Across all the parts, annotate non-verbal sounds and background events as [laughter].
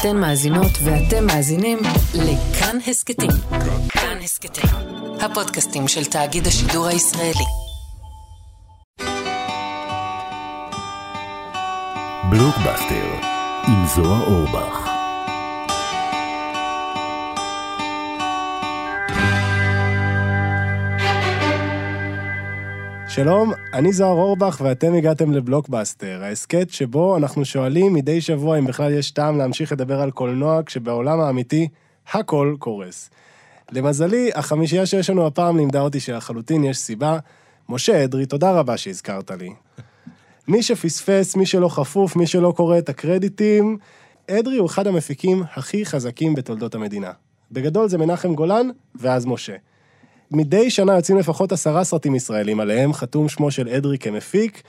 אתן מאזינות ואתם מאזינים לכאן הסכתים. כאן הסכתים, הפודקאסטים של תאגיד השידור הישראלי. בלוקבאסטר עם זוהר אורבך. שלום, אני זוהר אורבך ואתם הגעתם לבלוקבאסטר, ההסכת שבו אנחנו שואלים מדי שבוע אם בכלל יש טעם להמשיך לדבר על קולנוע כשבעולם האמיתי הכל קורס. למזלי, החמישייה שיש לנו הפעם לימדה אותי שלחלוטין יש סיבה. משה אדרי, תודה רבה שהזכרת לי. מי שפספס, מי שלא חפוף, מי שלא קורא את הקרדיטים, אדרי הוא אחד המפיקים הכי חזקים בתולדות המדינה. בגדול זה מנחם גולן, ואז משה. מדי שנה יוצאים לפחות עשרה סרטים ישראלים, עליהם חתום שמו של אדרי כמפיק,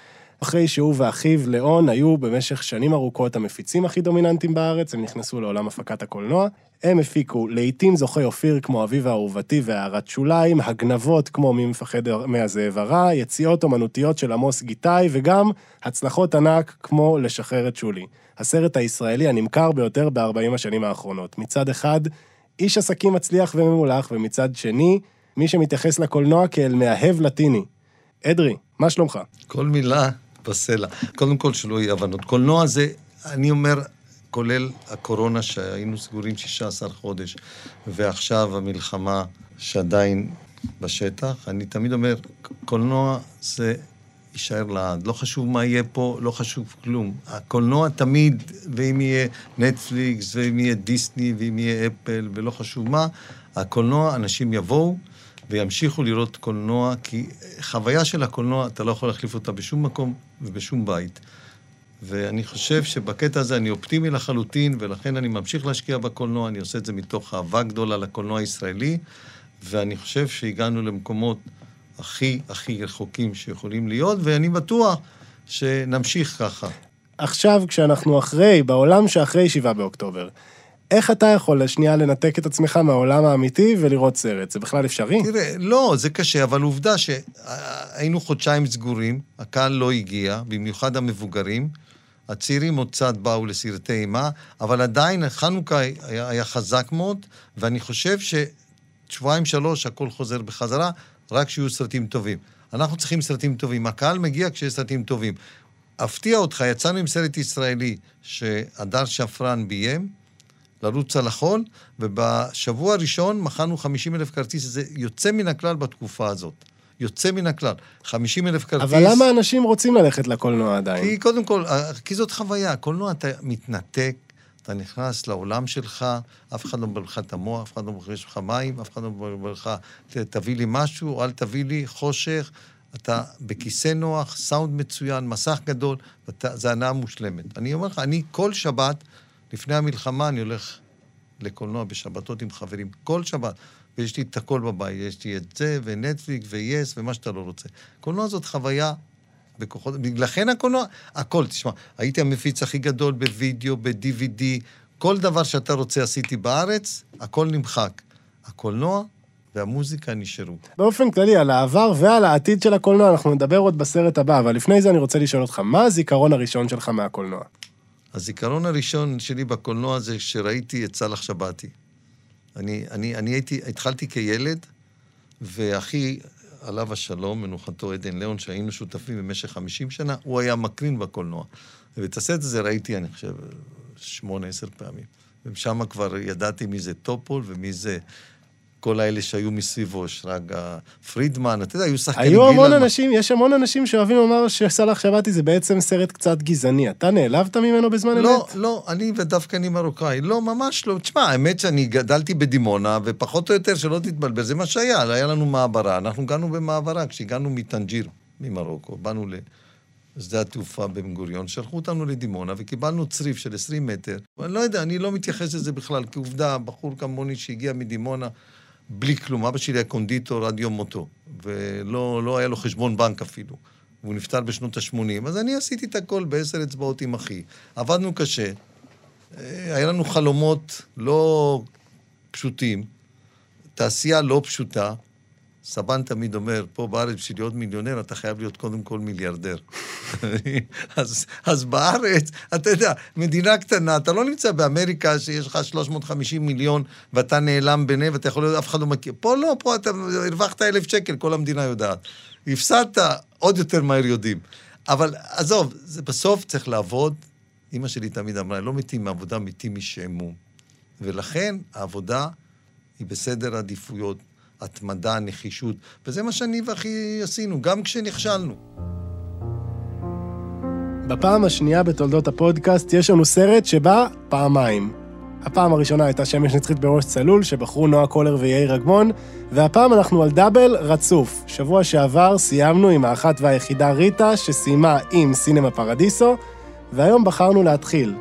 אחרי שהוא ואחיו ליאון היו במשך שנים ארוכות המפיצים הכי דומיננטיים בארץ, הם נכנסו לעולם הפקת הקולנוע. הם הפיקו לעיתים זוכי אופיר כמו אביב האהובתי והערת שוליים, הגנבות כמו מי מפחד מהזאב הרע, יציאות אומנותיות של עמוס גיתאי, וגם הצלחות ענק כמו לשחרר את שולי. הסרט הישראלי הנמכר ביותר ב-40 השנים האחרונות. מצד אחד, איש עסקים מצליח וממולח, ומצד שני, מי שמתייחס לקולנוע כאל מאהב לטיני. אדרי, מה שלומך? כל מילה בסלע. קודם כל, שלא יהיו הבנות. קולנוע זה, אני אומר, כולל הקורונה שהיינו סגורים 16 חודש, ועכשיו המלחמה שעדיין בשטח, אני תמיד אומר, קולנוע זה יישאר לעד. לא חשוב מה יהיה פה, לא חשוב כלום. הקולנוע תמיד, ואם יהיה נטפליקס, ואם יהיה דיסני, ואם יהיה אפל, ולא חשוב מה, הקולנוע, אנשים יבואו. וימשיכו לראות קולנוע, כי חוויה של הקולנוע, אתה לא יכול להחליף אותה בשום מקום ובשום בית. ואני חושב שבקטע הזה אני אופטימי לחלוטין, ולכן אני ממשיך להשקיע בקולנוע, אני עושה את זה מתוך אהבה גדולה לקולנוע הישראלי, ואני חושב שהגענו למקומות הכי הכי רחוקים שיכולים להיות, ואני בטוח שנמשיך ככה. עכשיו, כשאנחנו אחרי, בעולם שאחרי 7 באוקטובר, איך אתה יכול לשנייה לנתק את עצמך מהעולם האמיתי ולראות סרט? זה בכלל אפשרי? תראה, לא, זה קשה, אבל עובדה שהיינו חודשיים סגורים, הקהל לא הגיע, במיוחד המבוגרים. הצעירים עוד קצת באו לסרטי אימה, אבל עדיין חנוכה היה, חזק מאוד, ואני חושב ששבועיים שלוש הכל חוזר בחזרה, רק שיהיו סרטים טובים. אנחנו צריכים סרטים טובים. הקהל מגיע כשיש סרטים טובים. אפתיע אותך, יצאנו עם סרט ישראלי שהדר שפרן ביים, לרוץ על החול, ובשבוע הראשון מכרנו 50 אלף כרטיס, זה יוצא מן הכלל בתקופה הזאת. יוצא מן הכלל. 50 אלף כרטיס... אבל למה אנשים רוצים ללכת לקולנוע עדיין? כי קודם כל, כי זאת חוויה. קולנוע אתה מתנתק, אתה נכנס לעולם שלך, אף אחד לא מבלבל לך את המוח, אף אחד לא מבלבל לך מים, אף אחד לא מבלבל לך, תביא לי משהו, אל תביא לי חושך. אתה בכיסא נוח, סאונד מצוין, מסך גדול, זה הנאה מושלמת. אני אומר לך, אני כל שבת... לפני המלחמה אני הולך לקולנוע בשבתות עם חברים, כל שבת. ויש לי את הכל בבית, יש לי את זה, ונטפליקס, ויס, ומה שאתה לא רוצה. קולנוע זאת חוויה בכוחות... לכן הקולנוע, הכל, תשמע, הייתי המפיץ הכי גדול בווידאו, ב-DVD, כל דבר שאתה רוצה עשיתי בארץ, הכל נמחק. הקולנוע והמוזיקה נשארו. באופן כללי, על העבר ועל העתיד של הקולנוע אנחנו נדבר עוד בסרט הבא, אבל לפני זה אני רוצה לשאול אותך, מה הזיכרון הראשון שלך מהקולנוע? הזיכרון הראשון שלי בקולנוע זה שראיתי את סאלח שבתי. אני, אני, אני הייתי, התחלתי כילד, ואחי, עליו השלום, מנוחתו עדן ליאון, שהיינו שותפים במשך 50 שנה, הוא היה מקרין בקולנוע. ואת הסרט הזה ראיתי, אני חושב, שמונה, עשר פעמים. ושם כבר ידעתי מי זה טופול ומי זה כל האלה שהיו מסביבו, שרגא פרידמן, אתה יודע, היו שחקנים... היו המון אנשים, יש המון אנשים שאוהבים לומר שסאלח שבתי זה בעצם סרט קצת גזעני. אתה נעלבת ממנו בזמן אמת? לא, לא, אני ודווקא אני מרוקאי. לא, ממש לא. תשמע, האמת שאני גדלתי בדימונה, ופחות או יותר, שלא תתבלבל, זה מה שהיה, היה לנו מעברה. אנחנו גרנו במעברה כשהגענו מטנג'יר, ממרוקו, באנו לשדה התעופה בן גוריון, שלחו אותנו לדימונה וקיבלנו צריף של 20 מטר. אני לא יודע, אני לא מתייחס לזה בכלל, כעובדה, בחור כמוני שהגיע מדימונה, בלי כלום. אבא שלי היה קונדיטור עד יום מותו, ולא לא היה לו חשבון בנק אפילו. והוא נפטר בשנות ה-80, אז אני עשיתי את הכל בעשר אצבעות עם אחי. עבדנו קשה, אה, היה לנו חלומות לא פשוטים, תעשייה לא פשוטה, סבן תמיד אומר, פה בארץ בשביל להיות מיליונר אתה חייב להיות קודם כל מיליארדר. [laughs] אז, אז בארץ, אתה יודע, מדינה קטנה, אתה לא נמצא באמריקה שיש לך 350 מיליון ואתה נעלם ביניהם ואתה יכול להיות, אף אחד לא מכיר. פה לא, פה אתה הרווחת אלף שקל, כל המדינה יודעת. הפסדת, עוד יותר מהר יודעים. אבל עזוב, זה בסוף צריך לעבוד. אימא שלי תמיד אמרה, לא מתים מעבודה, מתים משעמום. ולכן העבודה היא בסדר עדיפויות, התמדה, נחישות, וזה מה שאני ואחי עשינו, גם כשנכשלנו. בפעם השנייה בתולדות הפודקאסט יש לנו סרט שבא פעמיים. הפעם הראשונה הייתה שמש נצחית בראש צלול, שבחרו נועה קולר ויאיר אגמון, והפעם אנחנו על דאבל רצוף. שבוע שעבר סיימנו עם האחת והיחידה ריטה, שסיימה עם סינמה פרדיסו, והיום בחרנו להתחיל.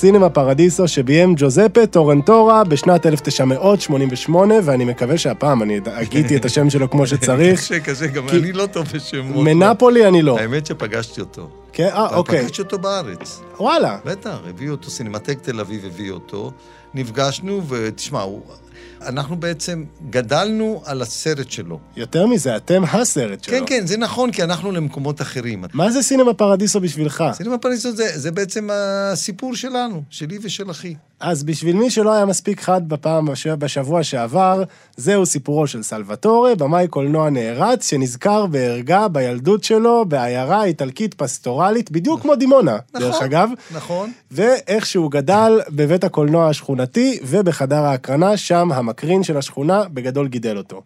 סינמה פרדיסו שביים ג'וזפה טורנטורה בשנת 1988, ואני מקווה שהפעם אני אגיתי את השם שלו כמו שצריך. [laughs] קשה, קשה, גם כי- אני לא טוב בשמות. מנפולי אני לא. האמת שפגשתי אותו. כן, אה, אוקיי. פגשתי אותו בארץ. וואלה. בטח, הביאו אותו, סינמטק תל אביב הביא אותו. נפגשנו, ותשמע, הוא- אנחנו בעצם גדלנו על הסרט שלו. יותר מזה, אתם הסרט שלו. כן, כן, זה נכון, כי אנחנו למקומות אחרים. מה זה סינמה פרדיסו בשבילך? סינמה פריזו זה, זה בעצם הסיפור שלנו, שלי ושל אחי. אז בשביל מי שלא היה מספיק חד בפעם בשבוע שעבר, זהו סיפורו של סלווטורה, במאי קולנוע נערץ, שנזכר בערגה בילדות שלו בעיירה איטלקית פסטורלית, בדיוק כמו דימונה, דרך נכון, אגב. נכון. ואיך שהוא גדל בבית הקולנוע השכונתי ובחדר ההקרנה, שם המקרין של השכונה בגדול גידל אותו.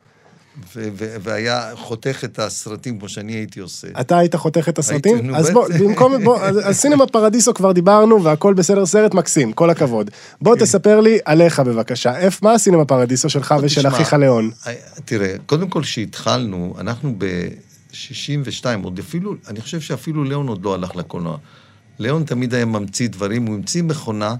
ו- ו- והיה חותך את הסרטים כמו שאני הייתי עושה. אתה היית חותך את הסרטים? הייתי, אז בוא. במקום, בוא, אז אז סינמה פרדיסו כבר דיברנו והכל בסדר, סרט מקסים, כל הכבוד. בוא. תספר לי עליך בבקשה, איפה, מה הסינמה פרדיסו שלך ושל תשמע, אחיך ליאון? אה, תראה, קודם כל כשהתחלנו, אנחנו ב-62, עוד אפילו, אני חושב שאפילו ליאון עוד לא הלך לקולנוע. ליאון תמיד היה ממציא דברים, הוא המציא מכונה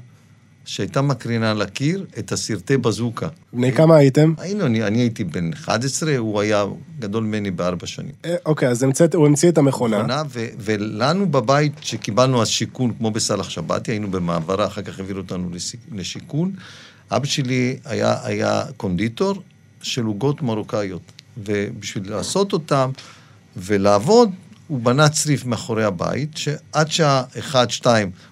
שהייתה מקרינה על הקיר את הסרטי בזוקה. בני כמה הייתם? היינו, אני, אני הייתי בן 11, הוא היה גדול ממני בארבע שנים. אה, אוקיי, אז המצאת- הוא המציא את המכונה. מכונה, ו- ולנו בבית, שקיבלנו אז שיכון, כמו בסאלח שבתי, היינו במעברה, אחר כך העבירו אותנו לשיכון. אבא שלי היה, היה קונדיטור של עוגות מרוקאיות, ובשביל לעשות אותם ולעבוד, הוא בנה צריף מאחורי הבית, שעד שעה 1-2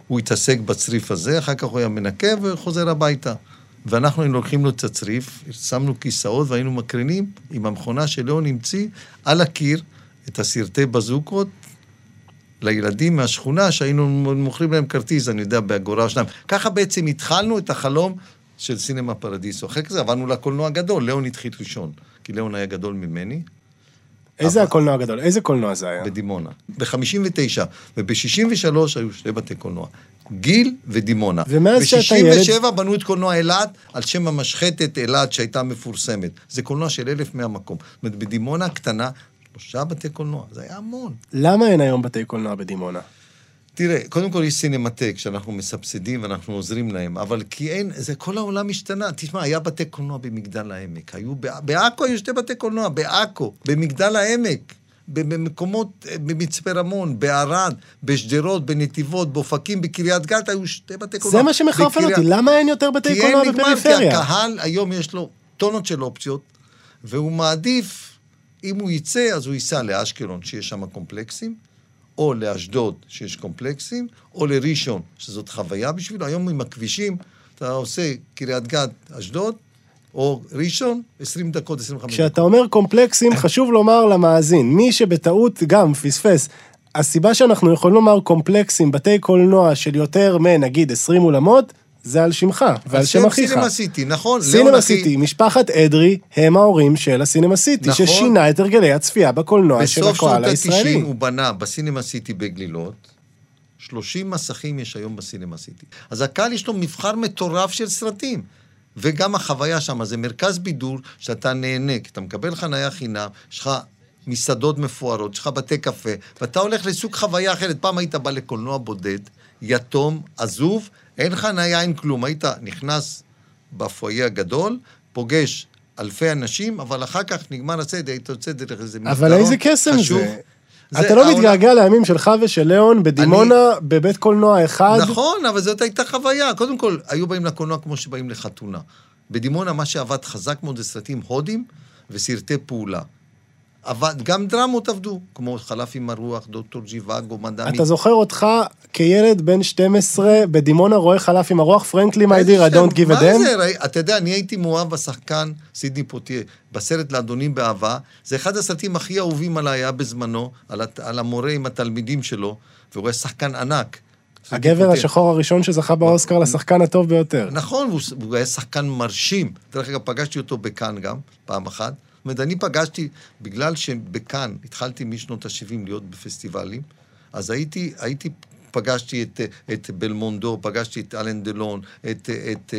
הוא התעסק בצריף הזה, אחר כך הוא היה מנקה וחוזר הביתה. ואנחנו היינו לוקחים לו את הצריף, שמנו כיסאות והיינו מקרינים עם המכונה שליאון המציא על הקיר את הסרטי בזוקות לילדים מהשכונה שהיינו מוכרים להם כרטיס, אני יודע, באגורה או שניים. ככה בעצם התחלנו את החלום של סינמה פרדיסו. אחרי כזה עברנו לקולנוע הגדול, ליאון התחיל ראשון, כי ליאון היה גדול ממני, איזה הקולנוע הגדול? איזה קולנוע זה היה? בדימונה. ב-59 וב-63 היו שני בתי קולנוע. גיל ודימונה. ומאז שאתה ילד- ב-67 בנו את קולנוע אילת על שם המשחטת אילת שהייתה מפורסמת. זה קולנוע של 1,100 מקום. זאת אומרת, בדימונה הקטנה, שלושה בתי קולנוע, זה היה המון. למה אין היום בתי קולנוע בדימונה? תראה, קודם כל יש סינמטק שאנחנו מסבסדים ואנחנו עוזרים להם, אבל כי אין, זה כל העולם השתנה. תשמע, היה בתי קולנוע במגדל העמק, היו, בע- בעכו היו שתי בתי קולנוע, בעכו, במגדל העמק, במקומות, אה, במצפה רמון, בערד, בשדרות, בנתיבות, באופקים, בקריית גת, היו שתי בתי קולנוע. זה מה שמחרפן בקריית- אותי, למה אין יותר בתי קולנוע נגמר, כי בפריפריה? הקהל היום יש לו טונות של אופציות, והוא מעדיף, אם הוא יצא, אז הוא ייסע לאשקלון, שיש שם קומפלקסים, או לאשדוד, שיש קומפלקסים, או לראשון, שזאת חוויה בשבילו. היום עם הכבישים, אתה עושה קריית גת, אשדוד, או ראשון, 20 דקות, 25 דקות. כשאתה אומר קומפלקסים, חשוב לומר למאזין, מי שבטעות גם פספס, הסיבה שאנחנו יכולים לומר קומפלקסים, בתי קולנוע של יותר מנגיד 20 אולמות, זה על שמך ועל שם אחיך. סינמה סיטי, נכון? סינמה סיטי, משפחת אדרי הם ההורים של הסינמה סיטי, נכון. ששינה את הרגלי הצפייה בקולנוע של בסוף שנות הקהל הישראלי. ה-90 הוא בנה בסינמה סיטי בגלילות, 30 מסכים יש היום בסינמה סיטי. אז הקהל יש לו מבחר מטורף של סרטים. וגם החוויה שם, זה מרכז בידור שאתה נהנה, כי אתה מקבל חנייה חינם, יש לך מסעדות מפוארות, יש לך בתי קפה, ואתה הולך לסוג חוויה אחרת. פעם היית בא לקולנוע בודד, יתום, עזוב, אין חנייה, אין כלום. היית נכנס בפואיה הגדול, פוגש אלפי אנשים, אבל אחר כך נגמר הסדר, היית יוצא דרך איזה מסדרון אבל איזה קסם חשוב. זה. אתה לא העולם- מתגעגע לימים שלך ושל ליאון בדימונה, בבית קולנוע אחד? נכון, אבל זאת הייתה חוויה. קודם כל, היו באים לקולנוע כמו שבאים לחתונה. בדימונה מה שעבד חזק מאוד זה סרטים הודים וסרטי פעולה. עבד, גם דרמות עבדו, כמו חלף עם הרוח, דוקטור ג'יוואגו, מדעמי. אתה זוכר אותך כילד בן 12 בדימונה רואה חלף עם הרוח, פרנקלי מי דיר, I don't give a מה damn? זה? ראי- אתה יודע, אני הייתי מאוהב בשחקן סידני פוטיה, בסרט לאדונים באהבה. זה אחד הסרטים הכי אהובים עליי, היה בזמנו, על, הת- על המורה עם התלמידים שלו, והוא היה שחקן ענק. הגבר. השחור הראשון שזכה באוסקר לשחקן הטוב ביותר. נכון, והוא, והוא היה שחקן מרשים. דרך אגב, פגשתי אותו בכאן גם, פעם אחת. זאת אומרת, אני פגשתי, בגלל שבכאן התחלתי משנות ה-70 להיות בפסטיבלים, אז הייתי, הייתי, פגשתי את, את בלמונדו, פגשתי את אלן דלון, את, את, את,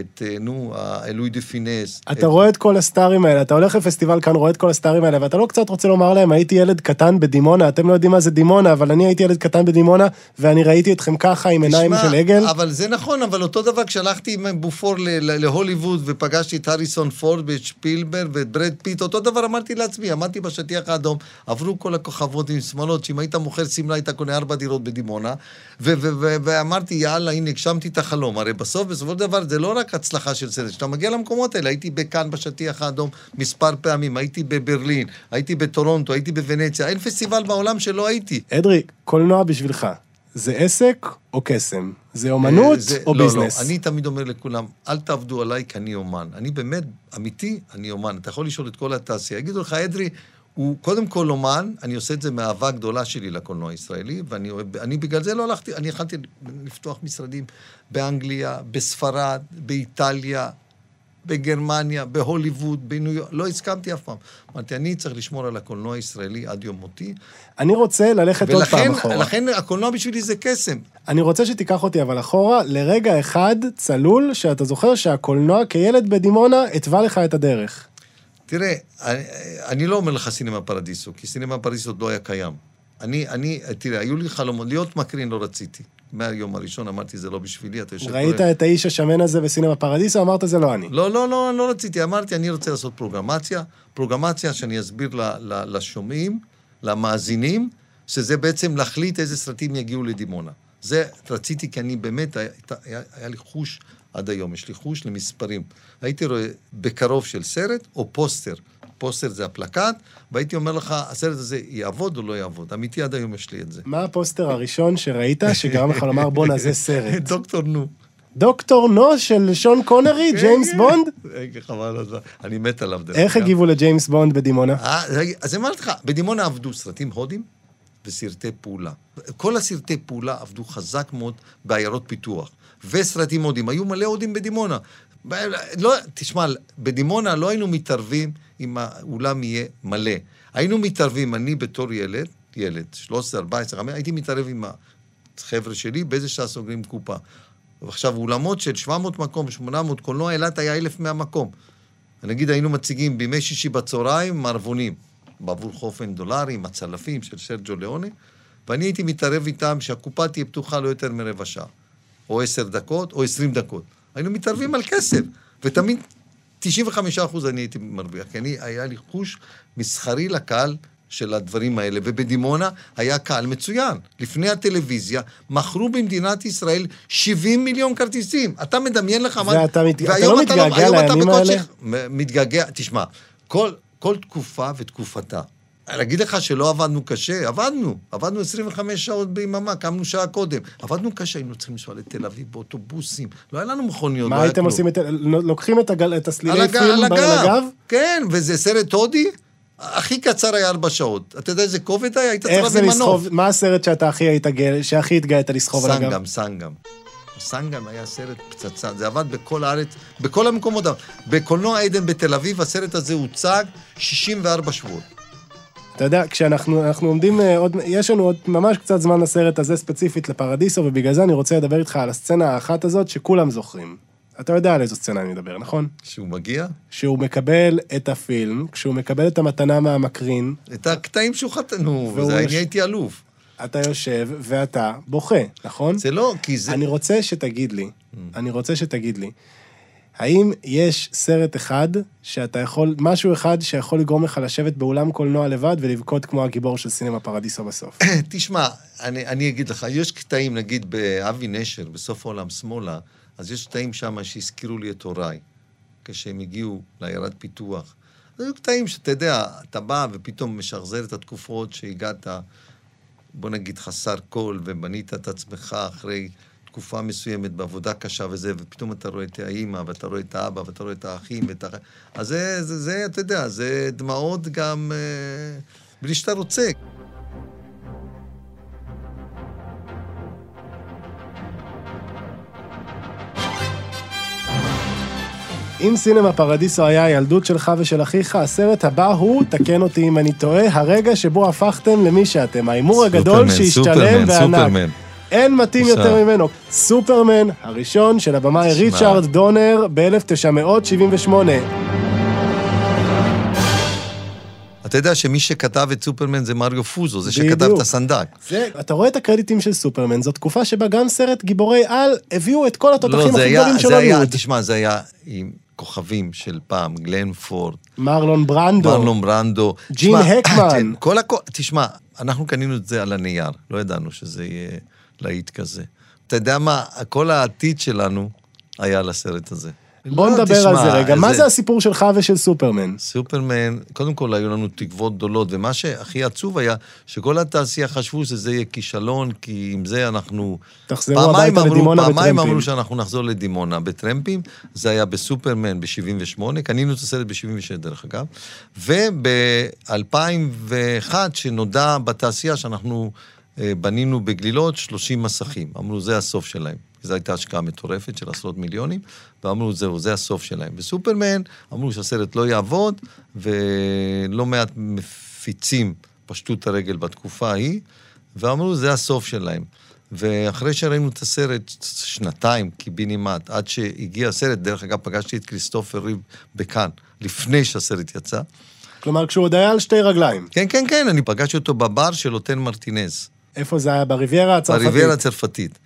את נו, אלוי דה פינס. אתה את, רואה את כל הסטארים האלה, אתה הולך לפסטיבל כאן, רואה את כל הסטארים האלה, ואתה לא קצת רוצה לומר להם, הייתי ילד קטן בדימונה, אתם לא יודעים מה זה דימונה, אבל אני הייתי ילד קטן בדימונה, ואני ראיתי אתכם ככה עם עיניים של עגל. אבל זה נכון, אבל אותו דבר כשהלכתי עם בופור להוליווד ופגשתי את הריסון פורד ואת שפילברג ואת ברד פיט, אותו דבר אמרתי לעצמי, עמדתי בשטיח האדום, עברו כל הכוכבות עם שמלות, שאם היית מוכר שמלה היית קונה ארבע דירות בדימונה, ו- ו- ו- ואמרתי, יאללה, הנה, הגשמתי את החלום. הרי בסוף, בסופו של דבר, זה לא רק הצלחה של סרט, כשאתה מגיע למקומות האלה, הייתי בקאן בשטיח האדום מספר פעמים, הייתי בברלין, הייתי בטורונטו, הייתי בוונציה, אין פסטיבל בעולם שלא הייתי. אדרי, קולנוע בשבילך, זה עסק או קסם? זה אומנות אה, זה- או לא, ביזנס? לא, אני תמיד אומר לכולם, אל תעבדו עליי כי אני אומן. אני באמת, אמיתי, אני אומן. אתה יכול לשאול את כל התעשייה. יגידו לך, אדרי, הוא קודם כל אומן, אני עושה את זה מאהבה גדולה שלי לקולנוע הישראלי, ואני אני בגלל זה לא הלכתי, אני יכלתי לפתוח משרדים באנגליה, בספרד, באיטליה, בגרמניה, בהוליווד, בניו יורק, לא הסכמתי אף פעם. אמרתי, אני צריך לשמור על הקולנוע הישראלי עד יום מותי, אני רוצה ללכת עוד פעם ולכן אחורה. לכן הקולנוע בשבילי זה קסם. אני רוצה שתיקח אותי אבל אחורה, לרגע אחד צלול, שאתה זוכר שהקולנוע כילד בדימונה התווה לך את הדרך. תראה, אני, אני לא אומר לך סינמה פרדיסו, כי סינמה פרדיסו עוד לא היה קיים. אני, אני, תראה, היו לי חלומות, להיות מקרין לא רציתי. מהיום הראשון אמרתי, זה לא בשבילי, אתה יושב... ראית פה- את האיש השמן הזה בסינמה פרדיסו, אמרת זה לא אני. לא, לא, לא, לא רציתי. אמרתי, אני רוצה לעשות פרוגרמציה. פרוגרמציה שאני אסביר ל, ל, לשומעים, למאזינים, שזה בעצם להחליט איזה סרטים יגיעו לדימונה. זה רציתי, כי אני באמת, היה, היה, היה לי חוש עד היום, יש לי חוש למספרים. הייתי רואה בקרוב של סרט או פוסטר. פוסטר זה הפלקט, והייתי אומר לך, הסרט הזה יעבוד או לא יעבוד. אמיתי, עד היום יש לי את זה. מה הפוסטר הראשון שראית שגרם לך לומר בואנה זה סרט? [laughs] דוקטור נו. דוקטור נו של שון קונרי, ג'יימס, כן, בונד? כן, חבל הזמן. אני מת עליו. איך. הגיבו לג'יימס בונד בדימונה? אה, רגע, אז אמרתי לך, בדימונה עבדו סרטים הודים וסרטי פעולה. כל הסרטי פעולה עבדו חזק מאוד בעיירות פיתוח. וסרטים הודים, היו מלא הודים בדימונה. לא, תשמע, בדימונה לא היינו מתערבים אם האולם יהיה מלא. היינו מתערבים, אני בתור ילד, ילד, 13, 14, 15, הייתי מתערב עם החבר'ה שלי, באיזה שעה סוגרים קופה. ועכשיו, אולמות של 700 מקום, 800, קולנוע אילת היה 1,100 מקום. נגיד היינו מציגים בימי שישי בצהריים מערבונים, בעבור חופן דולרים, הצלפים של סרג'ו ליאונה, ואני הייתי מתערב איתם שהקופה תהיה פתוחה לא יותר מרבע שעה, או עשר דקות, או עשרים דקות. היינו מתערבים על כסף, ותמיד 95 אחוז אני הייתי מרוויח, כי אני, היה לי חוש מסחרי לקהל של הדברים האלה, ובדימונה היה קהל מצוין. לפני הטלוויזיה, מכרו במדינת ישראל 70 מיליון כרטיסים. אתה מדמיין לך מה... ואתה מת- אתה לא אתה מתגעגע היום אתה לימים האלה? מ- מתגעגע, תשמע, כל, כל תקופה ותקופתה. להגיד לך שלא עבדנו קשה? עבדנו. עבדנו 25 שעות ביממה, קמנו שעה קודם. עבדנו קשה, היינו צריכים לנסוע לתל אביב באוטובוסים. לא היה לנו מכוניות, לא מה היה הייתם. עושים? את- לוקחים את הגל- את הסלילי פילם על הגב. כן, וזה סרט הודי, הכי קצר היה ארבע שעות. אתה יודע איזה כובד היה? היית צריך להביא מנוף. מה הסרט שאתה הכי היית גאה, שהכי התגאית לסחוב על הגב? סנגם, סנגם. סנגם היה סרט פצצה, זה עבד בכל הארץ, בכל המקומות. בקולנוע עדן בתל אביב, הסרט הזה הוצג 64 שבועות. אתה יודע, כשאנחנו אנחנו עומדים אה, עוד, יש לנו עוד ממש קצת זמן לסרט הזה ספציפית לפרדיסו, ובגלל זה אני רוצה לדבר איתך על הסצנה האחת הזאת שכולם זוכרים. אתה יודע על איזו סצנה אני מדבר, נכון? כשהוא מגיע, שהוא מקבל את הפילם, כשהוא מקבל את המתנה מהמקרין, את הקטעים שהוא חתן, נו, והוא זה, יש- אני הייתי אלוף. אתה יושב ואתה בוכה, נכון? זה לא, כי זה... אני רוצה שתגיד לי, Mm. אני רוצה שתגיד לי, האם יש סרט אחד שאתה יכול, משהו אחד שיכול לגרום לך לשבת באולם קולנוע לבד ולבכות כמו הגיבור של סינמה פרדיסו בסוף? [clears throat] תשמע, אני, אני אגיד לך, יש קטעים, נגיד באבי נשר, בסוף העולם שמאלה, אז יש קטעים שם שהזכירו לי את הוריי. כשהם הגיעו לעיירת פיתוח. היו קטעים שאתה יודע, אתה בא ופתאום משחזר את התקופות שהגעת, בוא נגיד, חסר כל, ובנית את עצמך אחרי תקופה מסוימת בעבודה קשה וזה, ופתאום אתה רואה את האימא, ואתה רואה את האבא, ואתה רואה את האחים, ואת האח... אז זה, זה, זה, אתה יודע, זה דמעות גם אה, בלי שאתה רוצה. אם סינמה פרדיסו היה הילדות שלך ושל אחיך, הסרט הבא הוא, תקן אותי אם אני טועה, הרגע שבו הפכתם למי שאתם. ההימור הגדול שהשתלם. סופרמן. אין מתאים. יותר ממנו. סופרמן הראשון של הבמאי. ריצ'ארד דונר ב-1978. אתה יודע שמי שכתב את סופרמן זה מריו פוזו, זה שכתב בדיוק. את הסנדק. זה, אתה רואה את הקרדיטים של סופרמן, זו תקופה שבה גם סרט גיבורי על הביאו את כל התותחים לא, הכי גדולים של הלימוד. תשמע, זה היה עם כוכבים של פעם, גלן פורד, מרלון ברנדו. מרלון ברנדו. ג'ין תשמע, הקמן. כל הכל, תשמע, אנחנו קנינו את זה על הנייר, לא ידענו שזה יהיה להיט כזה. אתה יודע מה, כל העתיד שלנו היה על הסרט הזה. בוא לא, נדבר תשמע, על זה רגע. מה זה הסיפור שלך ושל סופרמן? סופרמן, קודם כל היו לנו תקוות גדולות, ומה שהכי עצוב היה, שכל התעשייה חשבו שזה יהיה כישלון, כי עם זה אנחנו... תחזרו פעמיים הביתה אמרו- לדימונה פעמיים בטרמפים. אמרו שאנחנו נחזור לדימונה בטרמפים, זה היה בסופרמן ב-78, קנינו את הסרט ב-76 דרך אגב, וב-2001, שנודע בתעשייה שאנחנו אה, בנינו בגלילות 30 מסכים. אמרו, זה הסוף שלהם. זו הייתה השקעה מטורפת של עשרות מיליונים, ואמרו, זהו, זה הסוף שלהם. בסופרמן אמרו שהסרט לא יעבוד, ולא מעט מפיצים פשטו את הרגל בתקופה ההיא, ואמרו, זה הסוף שלהם. ואחרי שראינו את הסרט שנתיים, קיבינימט, עד שהגיע הסרט, דרך אגב, פגשתי את כריסטופר ריב בכאן, לפני שהסרט יצא. כלומר, כשהוא עוד היה על שתי רגליים. כן, כן, כן, אני פגשתי אותו בבר של אותן מרטינז, איפה זה היה? בריביירה הצרפתית? בריביירה הצרפתית.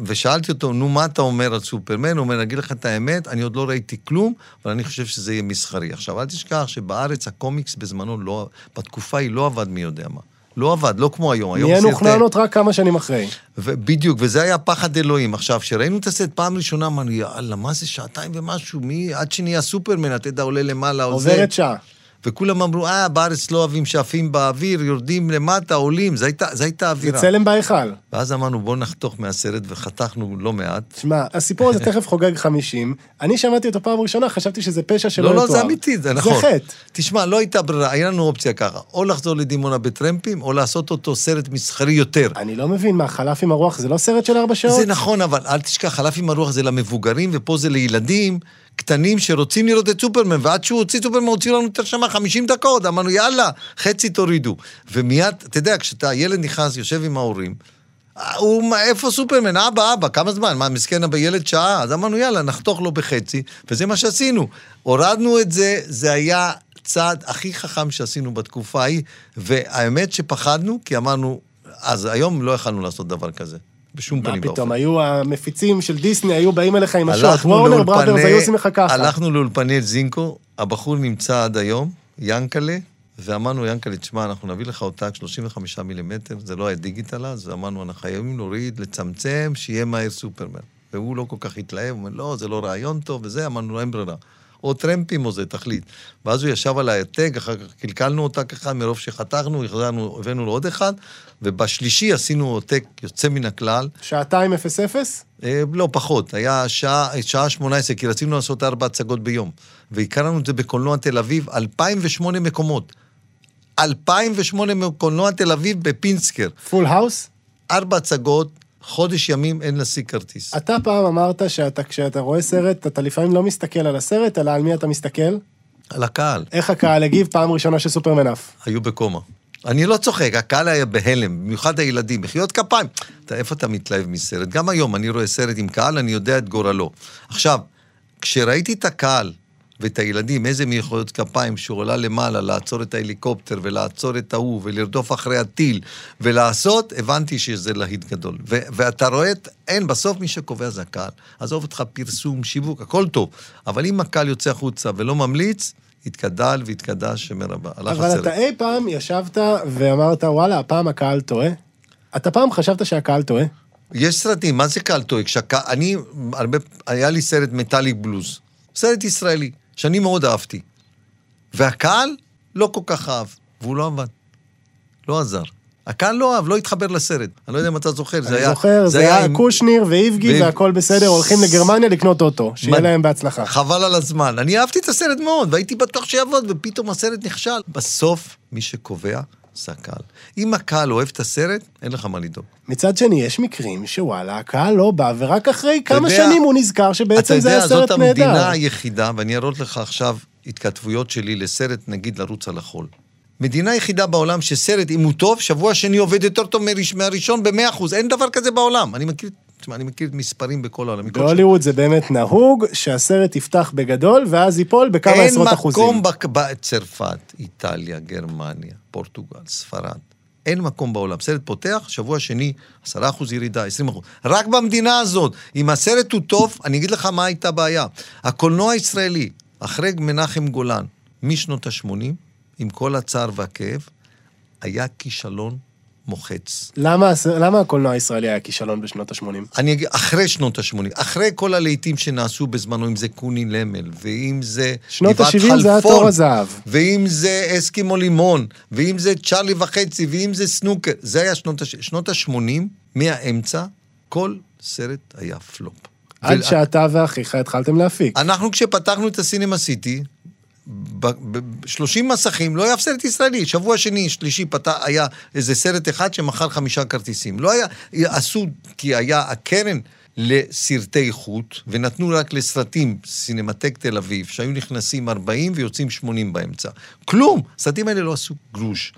ושאלתי אותו, נו, מה אתה אומר על סופרמן? הוא אומר, אני אגיד לך את האמת, אני עוד לא ראיתי כלום, אבל אני חושב שזה יהיה מסחרי. עכשיו, אל תשכח שבארץ הקומיקס בזמנו, לא, בתקופה היא לא עבד מי יודע מה. לא עבד, לא כמו היום. היום נהיינו סרטי- חננות רק כמה שנים אחרי. בדיוק, וזה היה פחד אלוהים. עכשיו, כשראינו את הסרט פעם ראשונה, אמרנו, יאללה, מה זה שעתיים ומשהו? מי, עד שנהיה סופרמן, אתה יודע, עולה למעלה, עוזר. עוברת שעה. וכולם אמרו, אה, בארץ לא אוהבים שעפים באוויר, יורדים למטה, עולים, זו הייתה, זו הייתה זה אווירה. צלם בהיכל. ואז אמרנו, בואו נחתוך מהסרט, וחתכנו לא מעט. תשמע, הסיפור הזה [laughs] תכף חוגג 50. אני שמעתי אותו פעם ראשונה, חשבתי שזה פשע שלא לא, יתואר. לא, זה אמיתי, זה נכון. זה חטא. תשמע, לא הייתה ברירה, היה לנו אופציה ככה, או לחזור לדימונה בטרמפים, או לעשות אותו סרט מסחרי יותר. אני לא מבין, מה, חלף עם הרוח זה לא סרט של ארבע שעות? זה נכון, אבל אל תשכח, חלף עם הרוח זה למבוגרים, ופה זה לילדים קטנים שרוצים לראות את סופרמן, ועד שהוא הוציא סופרמן, הוציאו לנו יותר שמה 50 דקות, אמרנו, יאללה, חצי תורידו. ומיד, אתה יודע, כשאתה, ילד נכנס, יושב עם ההורים, הוא, איפה סופרמן? אבא, אבא, כמה זמן? מה, מסכן אבא ילד שעה? אז אמרנו, יאללה, נחתוך לו בחצי, וזה מה שעשינו. הורדנו את זה, זה היה צעד הכי חכם שעשינו בתקופה ההיא, והאמת שפחדנו, כי אמרנו, אז היום לא יכלנו לעשות דבר כזה. בשום מה פנים ואופן. פתאום, היו המפיצים של דיסני, היו באים אליך עם השוט. וורנר בראדרס היו עושים לך ככה. הלכנו לאולפני זינקו, הבחור נמצא עד היום, ינקלה, ואמרנו, ינקלה, תשמע, אנחנו נביא לך עותק 35 מילימטר, זה לא היה דיגיטל אז, ואמרנו, אנחנו חייבים להוריד, לצמצם, שיהיה מהר סופרמן. והוא לא כל כך התלהב, הוא אומר, לא, זה לא רעיון טוב, וזה, אמרנו, אין ברירה. או טרמפים או זה, תחליט. ואז הוא ישב על העתק, אחר כך קלקלנו עותק אחד, מרוב שחתכנו, החזרנו, הבאנו לו עוד אחד, ובשלישי עשינו עותק יוצא מן הכלל, שעתיים אפס אפס? אה, לא, פחות. היה שעה, שעה 18, כי רצינו לעשות ארבע הצגות ביום. והקרנו את זה בקולנוע תל אביב, 2008 מקומות. 2008 מקולנוע תל אביב בפינסקר. full house? ארבע הצגות, חודש ימים אין להשיג כרטיס. אתה פעם אמרת שאתה, כשאתה רואה סרט, אתה לפעמים לא מסתכל על הסרט, אלא על מי אתה מסתכל? על הקהל. איך הקהל הגיב פעם ראשונה שסופרמן עף? היו בקומה. אני לא צוחק, הקהל היה בהלם, במיוחד הילדים, מחיאות כפיים. אתה, איפה אתה מתלהב מסרט? גם היום אני רואה סרט עם קהל, אני יודע את גורלו. עכשיו, כשראיתי את הקהל ואת הילדים, איזה מחיאות כפיים שהוא עולה למעלה, לעצור את ההליקופטר ולעצור את ההוא ולרדוף אחרי הטיל ולעשות, הבנתי שזה להיט גדול. ו- ואתה רואה, אין, בסוף מי שקובע זה הקהל. עזוב אותך פרסום, שיווק, הכל טוב. אבל אם הקהל יוצא החוצה ולא ממליץ, יתגדל ויתקדש שמרבה. הלך אבל הסרט. אתה אי פעם ישבת ואמרת, וואלה, הפעם הקהל טועה? אתה פעם חשבת שהקהל טועה? יש סרטים, מה זה קהל טועה? כשהק... אני, הרבה, היה לי סרט מטאליק בלוז, סרט ישראלי. שאני מאוד אהבתי. והקהל לא כל כך אהב, והוא לא עבד. לא עזר. הקהל לא אהב, לא התחבר לסרט. אני לא יודע אם אתה זוכר, זה אני היה... זוכר, זה היה קושניר ואיבגי ואיב- והכל בסדר, הולכים לגרמניה לקנות אוטו, שיהיה להם בהצלחה. חבל על הזמן. אני אהבתי את הסרט מאוד, והייתי בטוח שיעבוד, ופתאום הסרט נכשל. בסוף, מי שקובע זה הקהל. אם הקהל אוהב את הסרט, אין לך מה לדאוג. מצד שני, יש מקרים שוואלה, הקהל לא בא, ורק אחרי כמה יודע- שנים הוא נזכר שבעצם זה היה אתה יודע, סרט זאת נהדר. המדינה היחידה, ואני אראות לך עכשיו התכתבויות שלי לסרט, נגיד, לרוץ על החול. מדינה היחידה בעולם שסרט, אם הוא טוב, שבוע שני עובד יותר טוב מהראשון במאה אחוז. אין דבר כזה בעולם. אני מכיר, תשמע, אני מכיר מספרים בכל העולם. בהוליווד זה באמת נהוג שהסרט יפתח בגדול, ואז ייפול בכמה אין עשרות אחוזים. מקום בק- בצרפת, איטליה, גרמניה, פורטוגל, ספרד. אין מקום בעולם. סרט פותח, שבוע שני, 10% ירידה, 20%. רק במדינה הזאת, אם הסרט הוא טוב, אני אגיד לך מה הייתה הבעיה. הקולנוע הישראלי, אחרי מנחם גולן, משנות ה-80, עם כל הצער והכאב, היה כישלון מוחץ. למה למה הקולנוע הישראלי היה כישלון בשנות ה-80? אני אגיד, אחרי שנות ה-80, אחרי כל הלהיטים שנעשו בזמנו, אם זה קוני למל, ואם זה שנות גבעת ה-70 זה היה תור הזהב. ואם זה אסקימו לימון, ואם זה צ'ארלי וחצי, ואם זה סנוקר, זה היה שנות ה-80. שנות ה-80, מהאמצע, כל סרט היה פלופ. עד ול- שאתה ואחיך התחלתם להפיק. אנחנו כשפתחנו את הסינמה סיטי, ב-30 מסכים, לא היה סרט ישראלי. שבוע שני, שלישי, פתח, היה איזה סרט אחד שמכר חמישה כרטיסים. לא היה, עשו, כי היה הקרן לסרטי חוט, ונתנו רק לסרטים, סינמטק תל אביב, שהיו נכנסים 40 ויוצאים 80 באמצע. כלום! הסרטים האלה לא עשו גרוש.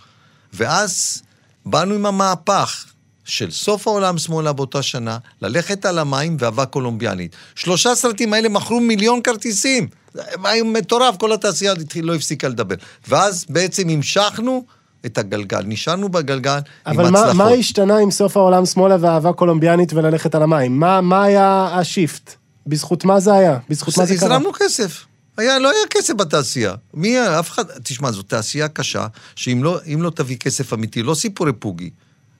ואז באנו עם המהפך. של סוף העולם שמאלה באותה שנה, ללכת על המים ואהבה קולומביאנית. שלושה סרטים האלה מכרו מיליון כרטיסים. היה מטורף, כל התעשייה התחיל- לא הפסיקה לדבר. ואז בעצם המשכנו את הגלגל, נשארנו בגלגל עם אבל מה, הצלחות. מה השתנה עם סוף העולם שמאלה ואהבה קולומביאנית וללכת על המים? מה, מה היה השיפט? בזכות מה זה היה? בזכות מה זה קרה? הזרמנו כסף. היה, לא היה כסף בתעשייה. מי היה? אף אחד... תשמע, זו תעשייה קשה, שאם לא, לא תביא כסף אמיתי, לא סיפורי פוגי,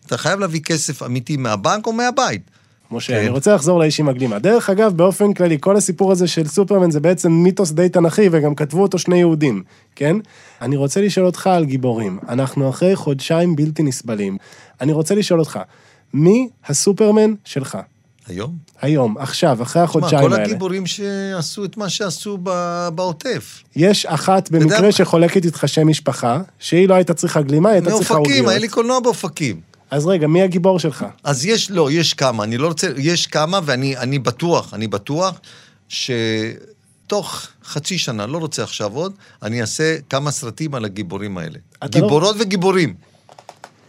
אתה חייב להביא כסף אמיתי מהבנק או מהבית. משה, כן. אני רוצה לחזור לאיש עם הגלימה. דרך אגב, באופן כללי, כל הסיפור הזה של סופרמן זה בעצם מיתוס די תנכי, וגם כתבו אותו שני יהודים, כן? אני רוצה לשאול אותך על גיבורים. אנחנו אחרי חודשיים בלתי נסבלים. אני רוצה לשאול אותך, מי הסופרמן שלך? היום? היום, עכשיו, אחרי מה, החודשיים כל האלה. הגיבורים שעשו את מה שעשו בעוטף. יש אחת במקרה? שחולקת איתך שם משפחה, שהיא לא הייתה צריכה גלימה, היא הייתה צריכה מאופקים, עוגיות. היה לי קולנוע באופקים. אז רגע, מי הגיבור שלך? אז יש, לא, יש כמה, אני לא רוצה, יש כמה, ואני אני בטוח, אני בטוח שתוך חצי שנה, לא רוצה עכשיו עוד, אני אעשה כמה סרטים על הגיבורים האלה. לא- גיבורות וגיבורים.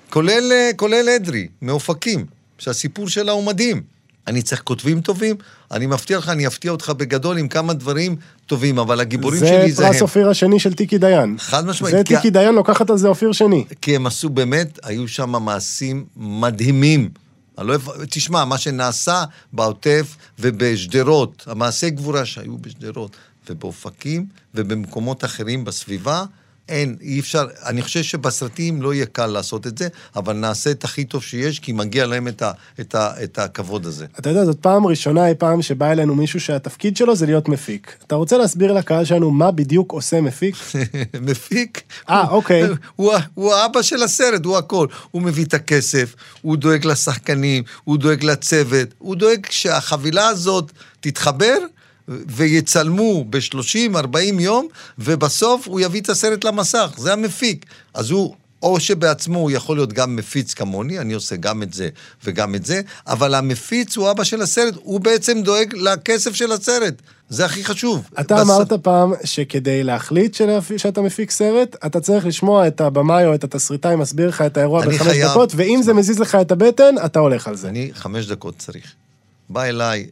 כולל, אה, כולל אדרי, מאופקים, שהסיפור שלה הוא מדהים. אני צריך כותבים טובים, אני מבטיח לך, אני אפתיע אותך בגדול עם כמה דברים טובים, אבל הגיבורים זה שלי זה פרס הם. אופיר השני של טיקי דיין. חד משמעית. זה כי- טיקי דיין לוקחת על זה אופיר שני. כי הם עשו באמת, היו שם מעשים מדהימים. לא תשמע, מה שנעשה בעוטף ובשדרות, המעשי גבורה שהיו בשדרות ובאופקים ובמקומות אחרים בסביבה, אין, אי אפשר, אני חושב שבסרטים לא יהיה קל לעשות את זה, אבל נעשה את הכי טוב שיש, כי מגיע להם את, ה, את, ה, את הכבוד הזה. אתה יודע, זאת פעם ראשונה אי פעם שבא אלינו מישהו שהתפקיד שלו זה להיות מפיק. אתה רוצה להסביר לקהל שלנו מה בדיוק עושה מפיק? [laughs] מפיק. אה, הוא- אוקיי. [laughs] הוא, ה- הוא האבא של הסרט, הוא הכל. הוא מביא את הכסף, הוא דואג לשחקנים, הוא דואג לצוות, הוא דואג שהחבילה הזאת תתחבר ויצלמו ב-30-40 יום, ובסוף הוא יביא את הסרט למסך. זה המפיק. אז הוא... או שבעצמו הוא יכול להיות גם מפיץ כמוני, אני עושה גם את זה וגם את זה, אבל המפיץ הוא אבא של הסרט, הוא בעצם דואג לכסף של הסרט. זה הכי חשוב. אתה בס- אמרת פעם שכדי להחליט שלהפ- שאתה מפיק סרט, אתה צריך לשמוע את הבמאי או את התסריטאי מסביר לך את האירוע בחמש חייב- דקות, ואם זה מזיז לך את הבטן, אתה הולך על זה. אני חמש דקות צריך. בא אליי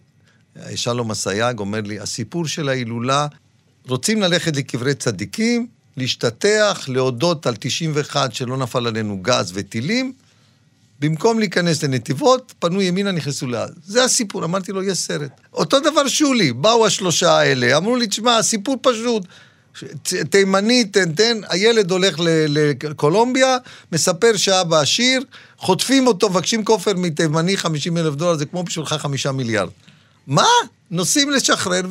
שלום אסייג, אומר לי, הסיפור של ההילולה, רוצים ללכת לקברי צדיקים, להשתטח, להודות על 91 שלא נפל עלינו גז וטילים, במקום להיכנס לנתיבות, פנו ימינה, נכנסו לאט. זה הסיפור, אמרתי לו, יש סרט. אותו דבר שולי, באו השלושה האלה, אמרו לי, תשמע, הסיפור פשוט. תימני, תן, תן, הילד הולך לקולומביה, מספר שאבא עשיר, חוטפים אותו, מבקשים כופר מתימני 50 אלף דולר, זה כמו בשבילך חמישה מיליארד. מה? נוסעים לשחרר,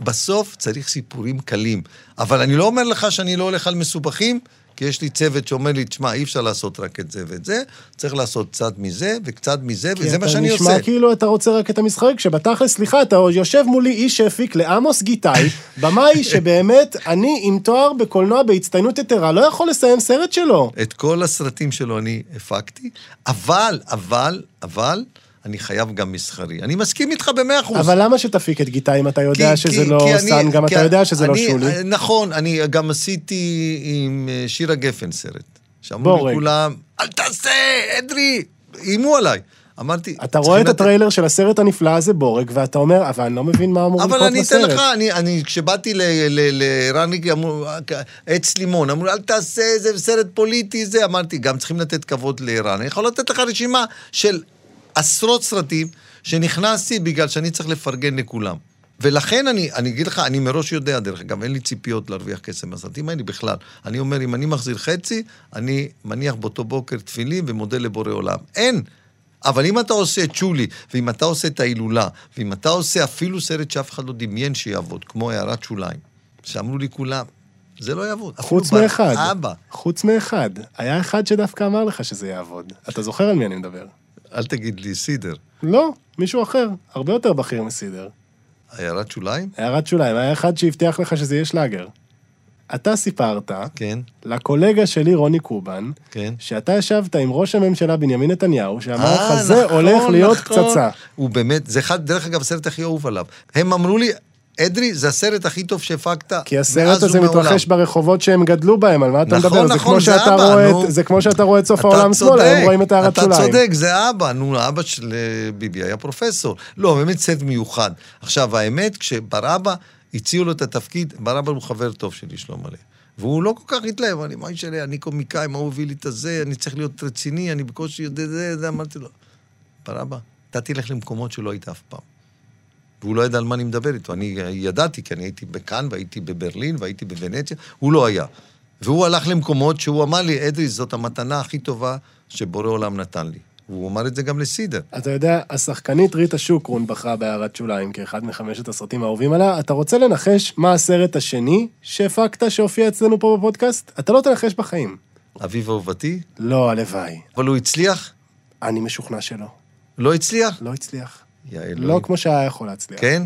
בסוף צריך סיפורים קלים. אבל אני לא אומר לך שאני לא הולך על מסובכים, כי יש לי צוות שאומר לי, תשמע, אי אפשר לעשות רק את זה ואת זה, צריך לעשות קצת מזה וקצת מזה, וזה מה שאני כי עושה. אתה נשמע כאילו אתה רוצה רק את המשחק, כשבתכלס, סליחה, אתה יושב מולי איש שהפיק לעמוס גיטאי, [laughs] במאי שבאמת, אני עם תואר בקולנוע בהצטיינות יתרה, לא יכול לסיים סרט שלו. את כל הסרטים שלו אני הפקתי, אבל, אבל, אבל, אני חייב גם מסחרי. אני מסכים איתך במאה אחוז. אבל למה שתפיק את גיטאי אם אתה יודע כי- שזה כי- לא כי אני- סאן, גם כי אתה יודע שזה לא אני- שולי? נכון, אני גם עשיתי עם אה, שירה גפן סרט. שאמרו. לי כולם, אל תעשה, אדרי, איימו עליי. אמרתי, אתה רואה את הטריילר של הסרט הנפלא הזה, בורג, ואתה אומר, אבל אני לא מבין מה אמור אבל לקרות אני אתן בסרט. לך, אני, אני, כשבאתי ל- ל- לרן ריקי, אמרו, עץ לימון, אמרו, אל תעשה איזה סרט פוליטי, זה, אמרתי, גם צריכים לתת כבוד לערן. אני יכול לתת לך רשימה של עשרות סרטים שנכנסתי בגלל שאני צריך לפרגן לכולם. ולכן אני, אני אגיד לך, אני מראש יודע, דרך אגב, אין לי ציפיות להרוויח כסף מהסרטים האלה בכלל. אני אומר, אם אני מחזיר חצי, אני מניח באותו בוקר תפילין ומודה לבורא עולם. אין. אבל אם אתה עושה את שולי, ואם אתה עושה את ההילולה, ואם אתה עושה אפילו סרט שאף אחד לא דמיין שיעבוד, כמו הערת שוליים, שאמרו לי כולם, זה לא יעבוד. חוץ מאחד. אבא, חוץ מאחד. היה אחד שדווקא אמר לך שזה יעבוד. אתה זוכר על מי אני מדבר? אל תגיד לי סידר. לא, מישהו אחר, הרבה יותר בכיר מסידר. הערת שוליים? הערת שוליים, היה אחד שהבטיח לך שזה יהיה שלאגר. אתה סיפרת כן, לקולגה שלי, רוני קובן, כן. שאתה ישבת עם ראש הממשלה בנימין נתניהו, שאמר לך, אה, זה נכון, הולך להיות נכון. פצצה. הוא באמת, זה אחד, דרך אגב, הסרט הכי אהוב עליו. הם אמרו לי, אדרי, זה הסרט הכי טוב שהפקת כי הסרט הזה ומעולם." מתרחש ברחובות שהם גדלו בהם, על מה אתה נכון, מדבר? זה נכון, זה אבא, רואה נו. זה כמו שאתה רואה את סוף העולם שמאלה, הם רואים את הערת שוליים. אתה צודק, זה אבא, נו, אבא של אה, ביבי היה פרופסור. לא, באמת סרט מיוחד. עכשיו, האמת, כשבר אבא הציעו לו את התפקיד, בר אבא הוא חבר טוב שלי, שלום עליה. והוא לא כל כך התלהב, אני, מה ישאלה, אני קומיקאי, מה הוא הביא לי את הזה, אני צריך להיות רציני, אני בקושי יודע זה, זה, אמרתי לו, בר אבא, אתה תלך למקומות שלא היית אף פעם. והוא לא ידע על מה אני מדבר איתו. אני ידעתי, כי אני הייתי בכאן, והייתי בברלין, והייתי בוונציה, הוא לא היה. והוא הלך למקומות שהוא אמר לי, אדרי, זאת המתנה הכי טובה שבורא עולם נתן לי. והוא אמר את זה גם לסידר. אתה יודע, השחקנית ריטה שוקרון בחרה בהערת שוליים כאחד מחמשת הסרטים האהובים עליה. אתה רוצה לנחש מה הסרט השני שהפקת שהופיע אצלנו פה בפודקאסט? אתה לא תנחש בחיים. אביב אהובתי, לא, הלוואי. אבל הוא הצליח? אני משוכנע שלא. לא הצליח? לא הצליח. יא לא אלוהים. כמו שהיה יכול להצליח. כן?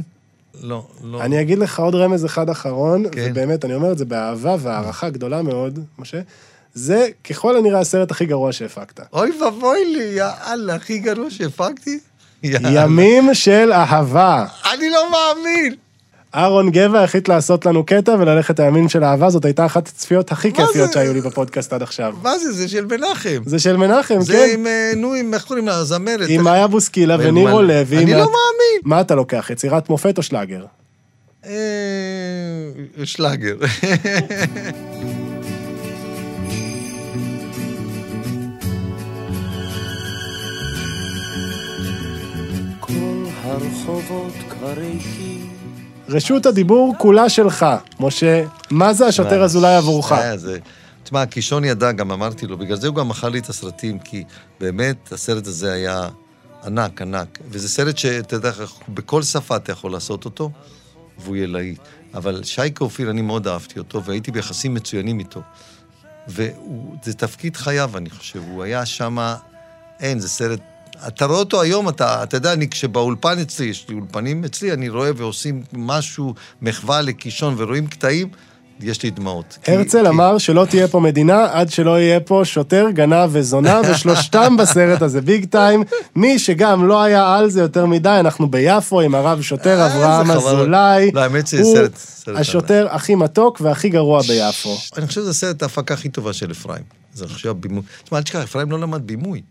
לא, לא. אני אגיד לך עוד רמז אחד אחרון, כן. ובאמת, אני אומר את זה באהבה והערכה גדולה מאוד, משה. זה ככל הנראה הסרט הכי גרוע שהפקת. אוי ואבוי לי, יא אללה, הכי גרוע שהפקתי? יא אללה. ימים של אהבה. אני לא מאמין. אהרון גבע החליט לעשות לנו קטע וללכת הימים של אהבה, זאת הייתה אחת הצפיות הכי כיפיות זה? שהיו לי בפודקאסט עד עכשיו. מה זה? זה של מנחם. זה של מנחם, זה כן. עם, אה, נו, עם, איך קוראים לה? הזמרת. עם מאיה בוסקילה ונירו לוי. אני לא מאמין. מה אתה לוקח, יצירת מופת או שלאגר? אה, שלאגר. [laughs] הרחובות כבר. רשות הדיבור כולה שלך. משה, מה זה השוטר אזולאי עבורך? אה, תשמע, קישון ידע, גם אמרתי לו, בגלל זה הוא גם מכר לי את הסרטים, כי באמת הסרט הזה היה ענק, ענק. וזה סרט שאתה יודע, בכל שפה אתה יכול לעשות אותו, והוא יהיה להיט. אבל שייקה אופיר, אני מאוד אהבתי אותו, והייתי ביחסים מצוינים איתו. וזה תפקיד חייו, אני חושב. הוא היה שם, אין, זה סרט... אתה רואה אותו היום, אתה, אתה יודע, אני כשבאולפן אצלי, יש לי אולפנים אצלי, אני רואה ועושים משהו, מחווה לקישון, ורואים קטעים, יש לי דמעות. כי- הרצל כי- אמר שלא תהיה פה מדינה עד שלא יהיה פה שוטר, גנב וזונה, [laughs] ושלושתם בסרט הזה ביג טיים. מי שגם לא היה על זה יותר מדי, אנחנו ביפו עם הרב שוטר אה, אברהם. אזולאי. לא, האמת שזה הוא סרט- סרט השוטר הכי מתוק והכי גרוע ביפו. אני חושב שזה סרט ההפקה הכי טובה של אפרים. זה עכשיו בימוי. תשמע, אל תשכח, אפרים לא למד בימוי.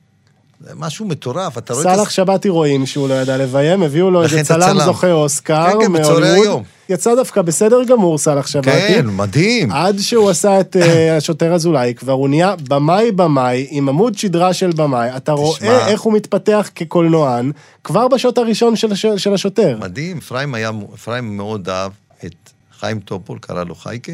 זה משהו מטורף, אתה רואה את סאלח שבתי רואים שהוא לא ידע לביים, הביאו לו איזה צלם. זוכה אוסקר כן, כן, בצהרי. היום. יצא דווקא בסדר גמור, סאלח שבתי. כן, מדהים. עד שהוא עשה את אה, [coughs] השוטר אזולאי, כבר הוא נהיה במאי במאי, עם עמוד שדרה של במאי. אתה רואה איך הוא מתפתח כקולנוען, כבר בשוט הראשון של, הש- של השוטר. מדהים, אפרים מאוד אהב את חיים טופול, קרא לו חייקה,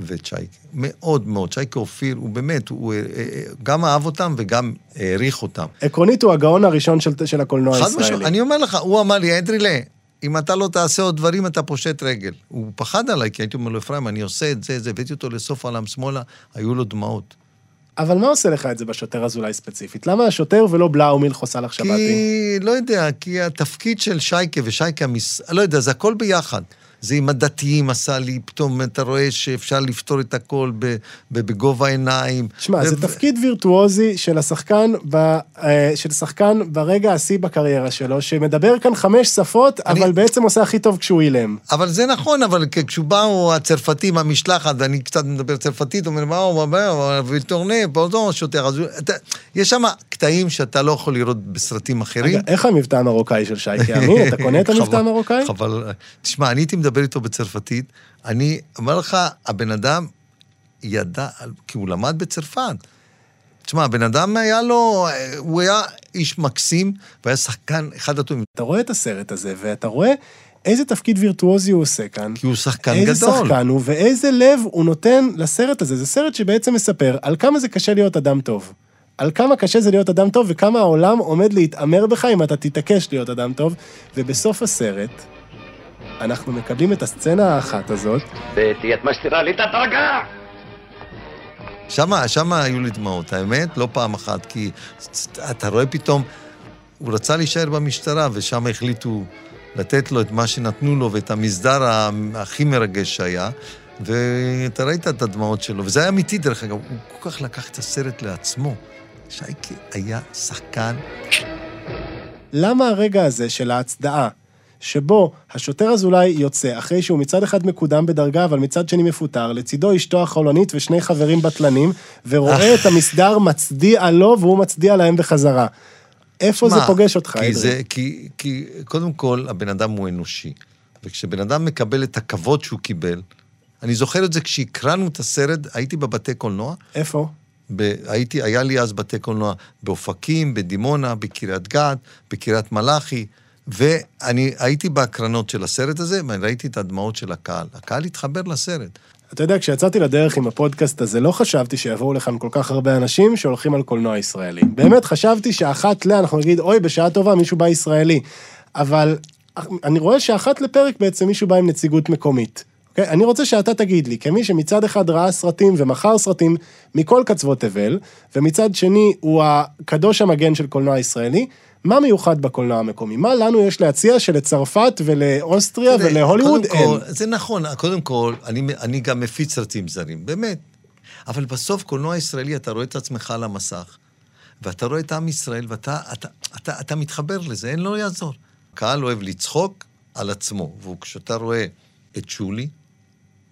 ואת שייקה. מאוד מאוד. שייקה אופיר, הוא באמת, הוא אה, אה, גם אהב אותם וגם העריך אותם. עקרונית הוא הגאון הראשון של, של הקולנוע חד הישראלי. משמעית, אני אומר לך, הוא אמר לי, אדרילה, אם אתה לא תעשה עוד דברים, אתה פושט רגל. הוא פחד עליי, כי הייתי אומר לו, אפרים, אני עושה את זה, זה, הבאתי אותו לסוף העולם שמאלה, היו לו דמעות. אבל מה עושה לך את זה בשוטר אזולאי ספציפית? למה השוטר ולא בלאו מילכו סאלח שבתי? כי, לא יודע, כי התפקיד של שייקה ושייקה, המס... לא יודע, זה הכל ביחד. זה עם הדתיים עשה לי, פתאום אתה רואה שאפשר לפתור את הכל בגובה העיניים. שמע, ו- זה תפקיד וירטואוזי של השחקן, ב, אה, של שחקן ברגע השיא בקריירה שלו, שמדבר כאן חמש שפות, אני- אבל בעצם עושה הכי טוב כשהוא אילם. אבל זה נכון, אבל כ- כשבאו הצרפתים, המשלחת, ואני קצת מדבר צרפתית, אומר, מה הוא אומר, ויטורנה, פורדון, שוטר, אז אתה- יש שם קטעים שאתה לא יכול לראות בסרטים אחרים. רגע, איך המבטא המרוקאי של שייקה אמין? אתה קונה את המבטא המרוקאי? חבל, תשמע, אני הייתי מדבר איתו בצרפתית, אני אומר לך, הבן אדם ידע, כי הוא למד בצרפת. תשמע, הבן אדם היה לו, הוא היה איש מקסים, והיה שחקן אחד הטובים, אתה רואה את הסרט הזה, ואתה רואה איזה תפקיד וירטואוזי הוא עושה כאן. כי הוא שחקן איזה גדול. שחקן הוא, ואיזה לב הוא נותן לסרט הזה. זה סרט שבעצם מספר על כמה זה קשה להיות אדם טוב. על כמה קשה זה להיות אדם טוב, וכמה העולם עומד להתעמר בך אם אתה תתעקש להיות אדם טוב. ובסוף הסרט, אנחנו מקבלים את הסצנה האחת הזאת, ביתי, את מסתירה לי את הדרגה! שמה, שמה היו לי דמעות, האמת, לא פעם אחת, כי אתה רואה פתאום, הוא רצה להישאר במשטרה, ושם החליטו לתת לו את מה שנתנו לו ואת המסדר הכי מרגש שהיה, ואתה ראית את הדמעות שלו, וזה היה אמיתי דרך אגב, הוא כל כך לקח את הסרט לעצמו. שייקה היה שחקן, למה הרגע הזה של ההצדעה, שבו השוטר אזולאי יוצא, אחרי שהוא מצד אחד מקודם בדרגה, אבל מצד שני מפוטר, לצידו אשתו החולנית ושני חברים בטלנים, ורואה את המסדר מצדיע לו והוא מצדיע להם בחזרה. איפה זה מה, פוגש אותך, כי, אדרי? זה, כי, כי קודם כל, הבן אדם הוא אנושי. וכשבן אדם מקבל את הכבוד שהוא קיבל, אני זוכר את זה כשהקרנו את הסרט, הייתי בבתי קולנוע, איפה? ב, הייתי, היה לי אז בתי קולנוע באופקים, בדימונה, בקריית גת, בקריית מלאכי, ואני הייתי בהקרנות של הסרט הזה, ואני ראיתי את הדמעות של הקהל. הקהל התחבר לסרט. אתה יודע, כשיצאתי לדרך עם הפודקאסט הזה, לא חשבתי שיבואו לכאן כל כך הרבה אנשים שהולכים על קולנוע ישראלי. באמת, חשבתי שאחת ל... אנחנו נגיד, אוי, בשעה טובה מישהו בא ישראלי. אבל אני רואה שאחת לפרק בעצם מישהו בא עם נציגות מקומית. אוקיי? אני רוצה שאתה תגיד לי, כמי שמצד אחד ראה סרטים ומכר סרטים מכל קצוות תבל, ומצד שני הוא הקדוש המגן של קולנוע ישראלי, מה מיוחד בקולנוע המקומי? מה לנו יש להציע שלצרפת ולאוסטריה ולהוליווד אין? כל, זה נכון, קודם כל, אני, אני גם מפיץ סרטים זרים, באמת. אבל בסוף, קולנוע ישראלי, אתה רואה את עצמך על המסך, ואתה רואה את עם ישראל, ואתה אתה, אתה, אתה מתחבר לזה, אין, לא יעזור. הקהל אוהב לצחוק על עצמו, וכשאתה רואה את שולי,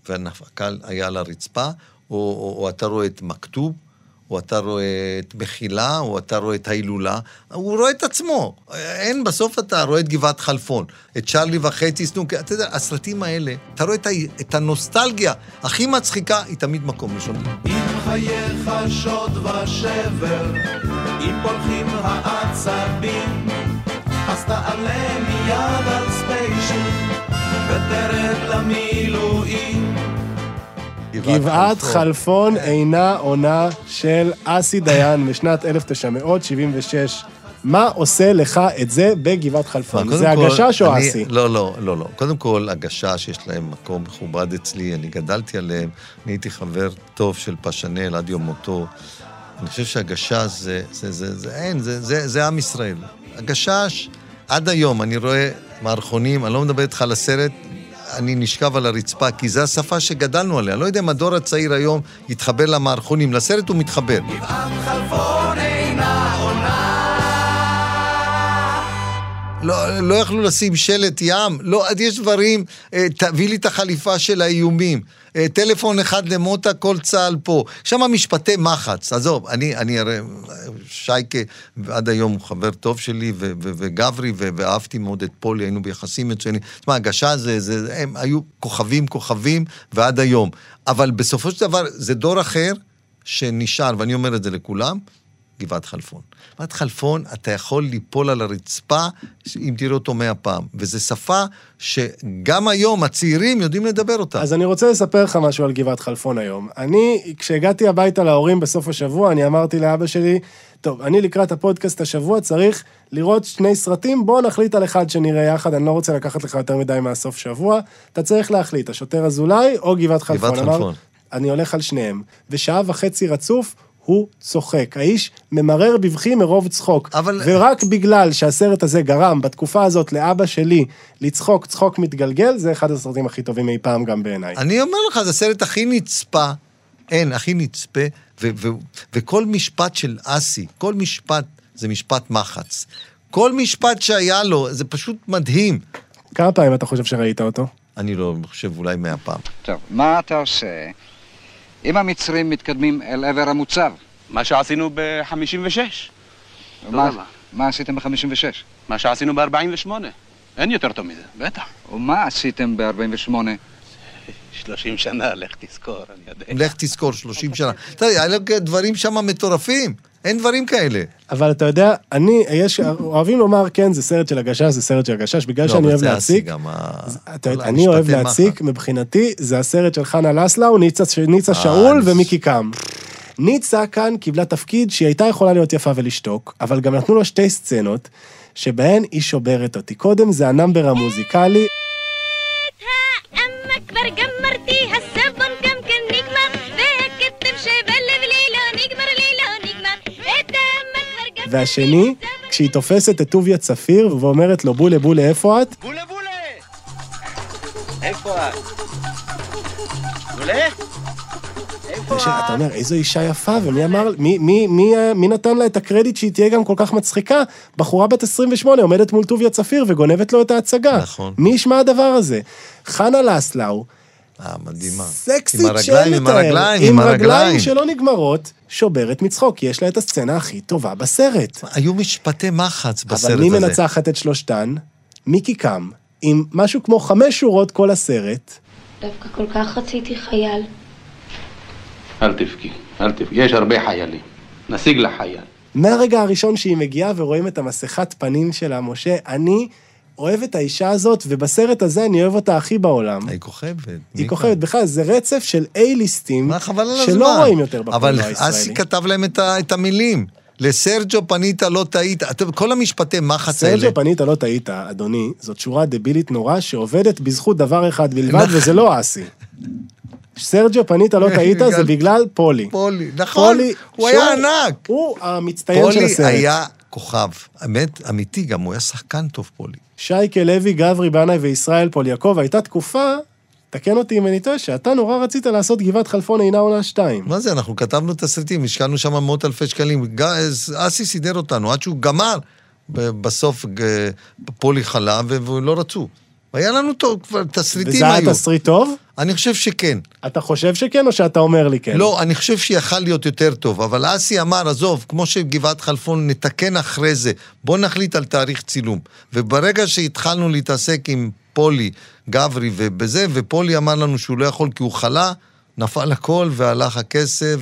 והקהל היה על הרצפה, או, או, או אתה רואה את מכתוב, או אתה רואה את מחילה, או אתה רואה את ההילולה, הוא רואה את עצמו. אין, בסוף אתה רואה את גבעת חלפון, את צ'רלי וחצי סנוק, אתה יודע, הסרטים האלה, אתה רואה את, ה, את הנוסטלגיה הכי מצחיקה, היא תמיד מקום ראשון. אם חייך שוד ושבר, אם פולחים העצבים, אז תעלה מיד על ספיישל, ותרד למילואים. גבעת חלפון אינה עונה של אסי דיין משנת 1976. מה עושה לך את זה בגבעת חלפון? זה כל, הגשש או אסי? לא, לא, לא, לא. קודם כל, הגשש, יש להם מקום מכובד אצלי, אני גדלתי עליהם, אני הייתי חבר טוב של פשנל עד יום מותו. אני חושב שהגשש זה, זה, זה, זה, אין, זה, זה, זה עם ישראל. הגשש, עד היום, אני רואה מערכונים, אני לא מדבר איתך על הסרט, אני נשכב על הרצפה, כי זו השפה שגדלנו עליה. לא יודע אם הדור הצעיר היום יתחבר למערכונים, לסרט הוא מתחבר. לא, לא יכלו לשים שלט ים, לא, יש דברים, אה, תביא לי את החליפה של האיומים. אה, טלפון אחד למוטה, כל צה"ל פה. שם משפטי מחץ, עזוב, אני, אני הרי, שייקה, עד היום הוא חבר טוב שלי, ו- ו- וגברי, ו- ואהבתי מאוד את פולי, היינו ביחסים מצוינים. תשמע, הגשה זה, זה, הם היו כוכבים, כוכבים, ועד היום. אבל בסופו של דבר, זה דור אחר שנשאר, ואני אומר את זה לכולם, גבעת חלפון. גבעת חלפון, אתה יכול ליפול על הרצפה אם תראה אותו מאה פעם. וזו שפה שגם היום הצעירים יודעים לדבר אותה. אז אני רוצה לספר לך משהו על גבעת חלפון היום. אני, כשהגעתי הביתה להורים בסוף השבוע, אני אמרתי לאבא שלי, טוב, אני לקראת הפודקאסט השבוע צריך לראות שני סרטים, בוא נחליט על אחד שנראה יחד, אני לא רוצה לקחת לך יותר מדי מהסוף שבוע. אתה צריך להחליט, השוטר אזולאי או גבעת חלפון. גבעת אמר, חלפון. אני הולך על שניהם. ושעה וחצי רצוף, הוא צוחק. האיש ממרר בבכי מרוב צחוק. אבל- ורק בגלל שהסרט הזה גרם בתקופה הזאת לאבא שלי לצחוק צחוק מתגלגל, זה אחד הסרטים הכי טובים אי פעם גם בעיניי. אני אומר לך, זה הסרט הכי נצפה, אין, הכי נצפה, ו- ו- וכל משפט של אסי, כל משפט זה משפט מחץ. כל משפט שהיה לו, זה פשוט מדהים. כמה פעמים אתה חושב שראית אותו? אני לא חושב, אולי מאה פעם. טוב, מה אתה עושה אם המצרים מתקדמים אל עבר המוצב? מה שעשינו ב-56. מה, עשיתם ב-56? מה שעשינו ב-48. אין יותר טוב מזה, בטח. ומה עשיתם ב-48? 30 שנה, לך תזכור, אני יודע. לך תזכור, 30 שנה. יודע, היה דברים שם מטורפים, אין דברים כאלה. אבל אתה יודע, אני, יש, אוהבים לומר, כן, זה סרט של הגשש, זה סרט של הגשש, בגלל לא, שאני אוהב להציק. גם, ה- אתה כל אני אוהב מחץ. מבחינתי, זה הסרט של חנה לסלאו, ניצה, ניצה שאול אני- ומיקי קם. ניצה כאן קיבלה תפקיד שהיא הייתה יכולה להיות יפה ולשתוק, אבל גם נתנו לה שתי סצנות, שבהן היא שוברת אותי. קודם זה ה number המוזיקלי, והשני, כשהיא תופסת את טוביה צפיר ואומרת לו, בולה בולה, איפה את? בולה בולה! איפה את? בולה? אתה אומר, איזו אישה יפה, ומי אמר, מי, מי, מי, מי נתן לה את הקרדיט שהיא תהיה גם כל כך מצחיקה? בחורה בת 28 עומדת מול טוביה צפיר וגונבת לו את ההצגה. נכון. מי ישמע הדבר הזה? חנה לסלאו, אה, מדהימה. סקסית עם הרגליים, שאין עם לתאר. הרגליים, עם עם רגליים הרגליים. שלא נגמרות, שוברת מצחוק, כי יש לה את הסצנה הכי טובה בסרט. היו משפטי מחץ בסרט אבל הזה. מי מנצחת את שלושתן? מיקי קם, עם משהו כמו חמש שורות כל הסרט. דווקא כל כך רציתי חייל. אל תבכי, אל תבכי. יש הרבה חיילים. נשיג לה חייל. מהרגע הראשון שהיא מגיעה ורואים את המסכת פנים שלה, משה, אני אוהב את האישה הזאת, ובסרט הזה אני אוהב אותה הכי בעולם. היא כוכבת. היא. כוכבת, בכלל, זה רצף של A-ליסטים. שלא רואים יותר אבל בקולנוע אסי הישראלי. כתב להם את, ה, את המילים. לסרג'ו פנית, לא טעית. כל המשפטי מחץ האלה. סרג'ו פנית, לא טעית, אדוני, זאת שורה דבילית נורא שעובדת בזכות דבר אחד בלבד, נכון. וזה לא אסי. סרג'ו פנית, לא טעית, זה [laughs] בגלל- פולי. פולי, נכון, פולי, הוא היה שהוא- ענק. הוא המצטיין של פולי הסרט. היה כוכב. אמת, אמיתי גם, הוא היה שחקן טוב, פולי. שייקה לוי, גברי בנאי וישראל פול יעקב, הייתה תקופה, תקן אותי אם אני טועה, שאתה נורא רצית לעשות גבעת חלפון אינה עונה שתיים. מה זה, אנחנו כתבנו תסריטים, השקענו שם מאות אלפי שקלים. אסי סידר אותנו, עד שהוא גמר. בסוף פולי חלה, ו- ולא רצו. והיה לנו טוב, כבר תסריטים וזה היה היו. תסריט טוב? אני חושב שכן. אתה חושב שכן, או שאתה אומר לי כן? לא, אני חושב שיכל להיות יותר טוב, אבל אסי אמר, עזוב, כמו שגבעת חלפון, נתקן אחרי זה, בוא נחליט על תאריך צילום. וברגע שהתחלנו להתעסק עם פולי, גברי ובזה, ופולי אמר לנו שהוא לא יכול כי הוא חלה, נפל הכל והלך הכסף,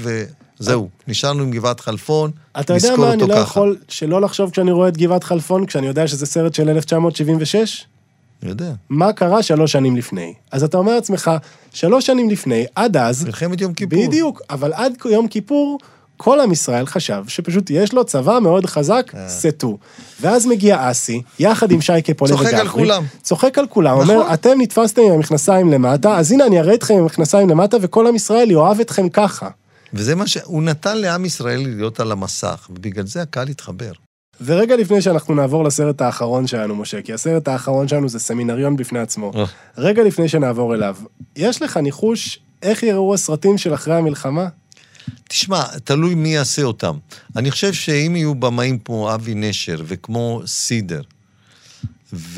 וזהו, נשארנו עם גבעת חלפון, אתה יודע נזכור מה, אני אותו לא ככה. יכול שלא לחשוב כשאני רואה את גבעת חלפון, כשאני יודע שזה סרט של 1976? יודע. מה קרה שלוש שנים לפני? אז אתה אומר לעצמך, שלוש שנים לפני, עד אז, מלחמת יום כיפור. בדיוק, אבל עד יום כיפור, כל עם ישראל חשב שפשוט יש לו צבא מאוד חזק, אה. סטו. ואז מגיע אסי, יחד עם שייקה פולה צוחק וגפרי. על כולם. צוחק על כולם, נכון. אומר, אתם נתפסתם עם המכנסיים למטה, אז הנה אני אראה אתכם עם המכנסיים למטה, וכל עם ישראל יאהב אתכם ככה. וזה מה שהוא נתן לעם ישראל להיות על המסך, ובגלל זה הקהל התחבר. ורגע לפני שאנחנו נעבור לסרט האחרון שלנו, משה, כי הסרט האחרון שלנו זה סמינריון בפני עצמו. אה. רגע לפני שנעבור אליו, יש לך ניחוש איך יראו הסרטים של אחרי המלחמה? תשמע, תלוי מי יעשה אותם. אני חושב שאם יהיו במאים כמו אבי נשר וכמו סידר, ועוד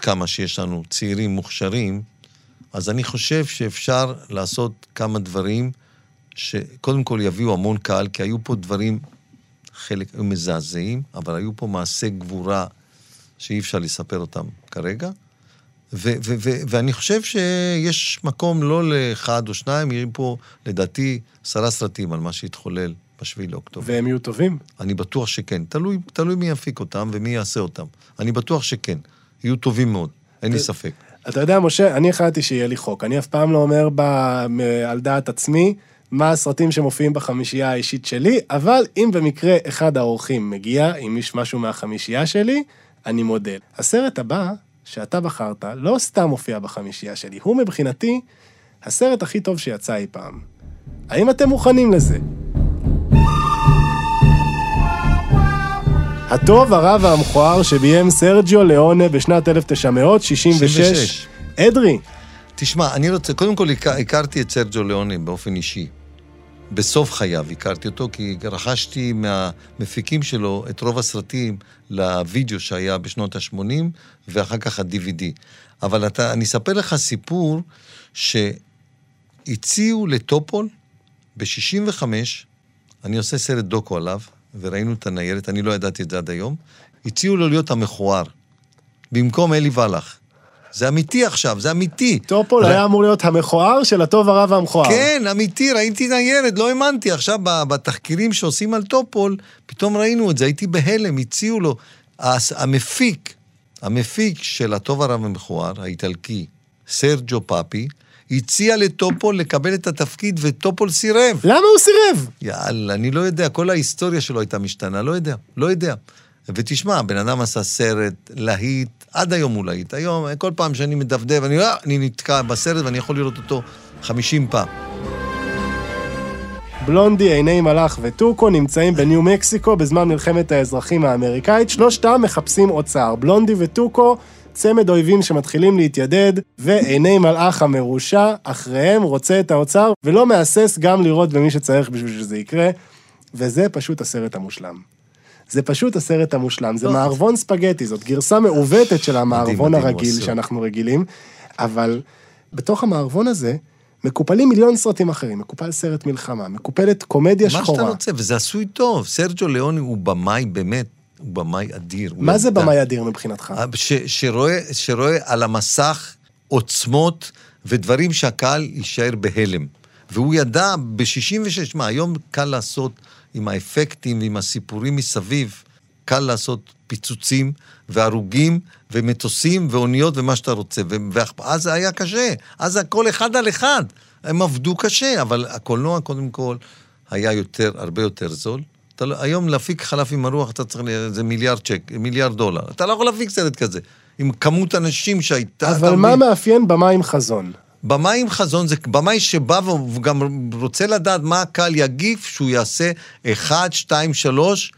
כמה שיש לנו, צעירים מוכשרים, אז אני חושב שאפשר לעשות כמה דברים שקודם כל יביאו המון קהל, כי היו פה דברים, חלק היו מזעזעים, אבל היו פה מעשי גבורה שאי אפשר לספר אותם כרגע. ו- ו- ו- ואני חושב שיש מקום לא לאחד או שניים, יהיו פה, לדעתי, עשרה סרטים על מה שהתחולל בשביעי לאוקטובר. והם יהיו טובים? אני בטוח שכן. תלוי, תלוי מי יפיק אותם ומי יעשה אותם. אני בטוח שכן. יהיו טובים מאוד, אין לי ספק. אתה יודע, משה, אני החלטתי שיהיה לי חוק. אני אף פעם לא אומר ב... על דעת עצמי מה הסרטים שמופיעים בחמישייה האישית שלי, אבל אם במקרה אחד האורחים מגיע עם משהו מהחמישייה שלי, אני מודד. הסרט הבא שאתה בחרת לא סתם מופיע בחמישייה שלי, הוא מבחינתי הסרט הכי טוב שיצא אי פעם. האם אתם מוכנים לזה? הטוב, הרע והמכוער שביים סרג'יו ליאונה בשנת 1966. 66. אדרי, תשמע, אני רוצה, קודם כל הכ- הכרתי את סרג'ו ליאוני באופן אישי. בסוף חייו הכרתי אותו, כי רכשתי מהמפיקים שלו את רוב הסרטים לוידאו שהיה בשנות ה-80, ואחר כך ה-DVD. אבל אתה, אני אספר לך סיפור שהציעו לטופול ב-65, אני עושה סרט דוקו עליו, וראינו את הניירת, אני לא ידעתי את זה עד היום, הציעו לו להיות המכוער, במקום אלי וולך. זה אמיתי עכשיו, זה אמיתי. טופול היה אמור להיות המכוער של הטוב, הרע והמכוער. כן, אמיתי, ראיתי ניירת, לא האמנתי. עכשיו, בתחקירים שעושים על טופול, פתאום ראינו את זה, הייתי בהלם, הציעו לו. המפיק, המפיק של הטוב הרב המכוער, האיטלקי, סרג'ו פאפי, הציע לטופול לקבל את התפקיד, וטופול סירב. למה הוא סירב? יאללה, אני לא יודע, כל ההיסטוריה שלו הייתה משתנה, לא יודע, לא יודע. ותשמע, הבן אדם עשה סרט, להיט, עד היום הוא להיט. היום, כל פעם שאני מדפדף, אני, אני נתקע בסרט ואני יכול לראות אותו 50 פעם. בלונדי, עיני מלאך וטוקו נמצאים בניו מקסיקו בזמן מלחמת האזרחים האמריקאית. שלושתם מחפשים אוצר. בלונדי וטוקו, צמד אויבים שמתחילים להתיידד, ועיני מלאך המרושע, אחריהם רוצה את האוצר, ולא מהסס גם לראות במי שצריך בשביל שזה יקרה. וזה פשוט הסרט המושלם. זה פשוט הסרט המושלם. זה לא. מערבון ספגטי, זאת גרסה מעוותת של המערבון הרגיל. שאנחנו רגילים, אבל בתוך המערבון הזה, מקופלים מיליון סרטים אחרים, מקופל סרט מלחמה, מקופלת קומדיה מה שאתה שחורה. רוצה, וזה עשוי טוב. סרג'ו ליאוני הוא במאי באמת, הוא במאי אדיר. הוא מה זה ידע. במאי אדיר מבחינתך? ש, שרואה, שרואה על המסך עוצמות ודברים שהקהל יישאר בהלם. והוא ידע ב-66, מה, היום קל לעשות עם האפקטים ועם הסיפורים מסביב, קל לעשות פיצוצים והרוגים ומטוסים ואוניות ומה שאתה רוצה. ואז זה היה קשה, אז הכל אחד על אחד. הם עבדו קשה, אבל הקולנוע קודם כל היה יותר, הרבה יותר זול. אתה לא, היום להפיק חלף עם הרוח, אתה צריך, זה מיליארד צ'ק, מיליארד דולר. אתה לא יכול להפיק סרט כזה. עם כמות אנשים שהייתה... אבל מה מבין? מאפיין במאי עם חזון? במאי עם חזון זה במאי שבא והוא גם רוצה לדעת מה הקהל יגיב שהוא יעשה 1, 2, 3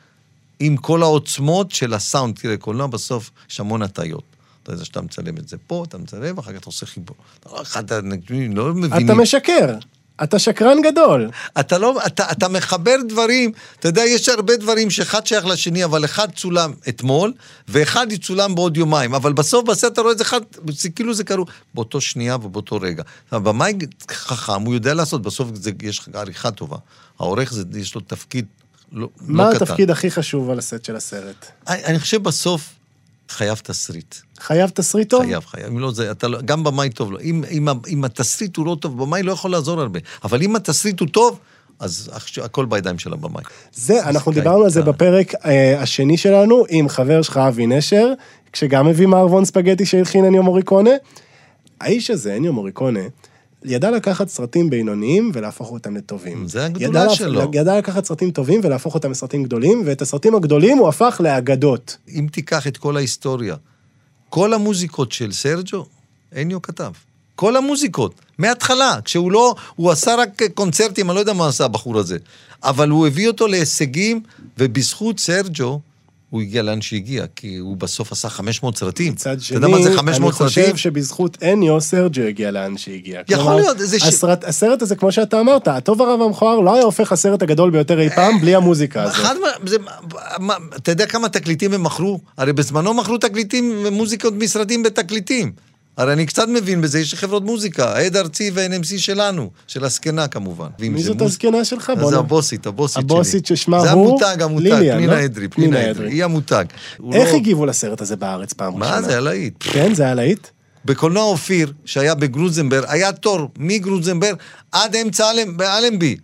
עם כל העוצמות של הסאונד. תראה, קולנוע בסוף יש המון הטיות. אתה יודע שאתה מצלם את זה פה, אתה מצלם, ואחר כך אתה עושה חיבור. לא אחד הנתונים, לא מבינים. אתה משקר. אתה שקרן גדול. אתה לא, אתה, אתה מחבר דברים, אתה יודע, יש הרבה דברים שאחד שייך לשני, אבל אחד צולם אתמול, ואחד יצולם בעוד יומיים, אבל בסוף בסרט אתה רואה את זה אחד, זה כאילו זה קרו באותו שנייה ובאותו רגע. הבמאי חכם, הוא יודע לעשות, בסוף זה, יש עריכה טובה. העורך, זה, יש לו תפקיד לא, מה לא קטן. התפקיד הכי חשוב על הסט של הסרט? אני, אני חושב בסוף חייב תסריט. חייב תסריט טוב? חייב, חייב. אם לא, זה, אתה לא, גם במאי טוב לו. אם, אם, ה- אם התסריט הוא לא טוב, במאי לא יכול לעזור הרבה. אבל אם התסריט הוא טוב, אז הכ- הכל בידיים של הבמאי. זה, אנחנו כן, דיברנו על זה כן. בפרק אה, השני שלנו עם חבר שלך אבי נשר, כשגם הביא מערבון ספגטי שהלחין אניו מוריקונה. האיש הזה, אניו מוריקונה, ידע לקחת סרטים בינוניים ולהפוך אותם לטובים. זה הגדולה ידע שלו. ידע לקחת סרטים טובים ולהפוך אותם לסרטים גדולים, ואת הסרטים הגדולים הוא הפך לאגדות. אם תיקח את כל ההיסטוריה, כל המוזיקות של סרג'ו, אניו כתב. כל המוזיקות, מההתחלה, כשהוא לא, הוא עשה רק קונצרטים, אני לא יודע מה עשה הבחור הזה, אבל הוא הביא אותו להישגים, ובזכות סרג'ו, הוא הגיע לאן שהגיע, כי הוא בסוף עשה 500 סרטים. מצד אתה שני, יודע מה זה אני 500 חושב סרטים? שבזכות אניו, סרג'ו הגיע לאן שהגיע. יכול כלומר, להיות, זה ש- הסרט, הסרט הזה, כמו שאתה אמרת, הטוב הרע והמכוער לא היה הופך הסרט הגדול ביותר אי פעם בלי המוזיקה הזאת. אחד. זה, מה, אתה יודע כמה תקליטים הם מכרו? הרי בזמנו מכרו תקליטים, מוזיקות מסרטים בתקליטים. הרי אני קצת מבין בזה, יש חברות מוזיקה, העד הארצי וה-NMC שלנו, של הזקנה כמובן. מי זה זאת מוז- הזקנה שלך? בוא זה הבוסית, הבוסית שלי. הבוסית ששמה זה הוא? המותג, המותג, ליליאן, פנינה לא? אדרי, פנינה פנינה אדרי. היא המותג. איך לא- הגיבו לסרט הזה בארץ פעם ראשונה? מה זה, היה להיט. כן, זה היה להיט? בקולנוע אופיר, שהיה בגרוזנברג, היה תור מגרוזנברג עד אמצע באלנבי.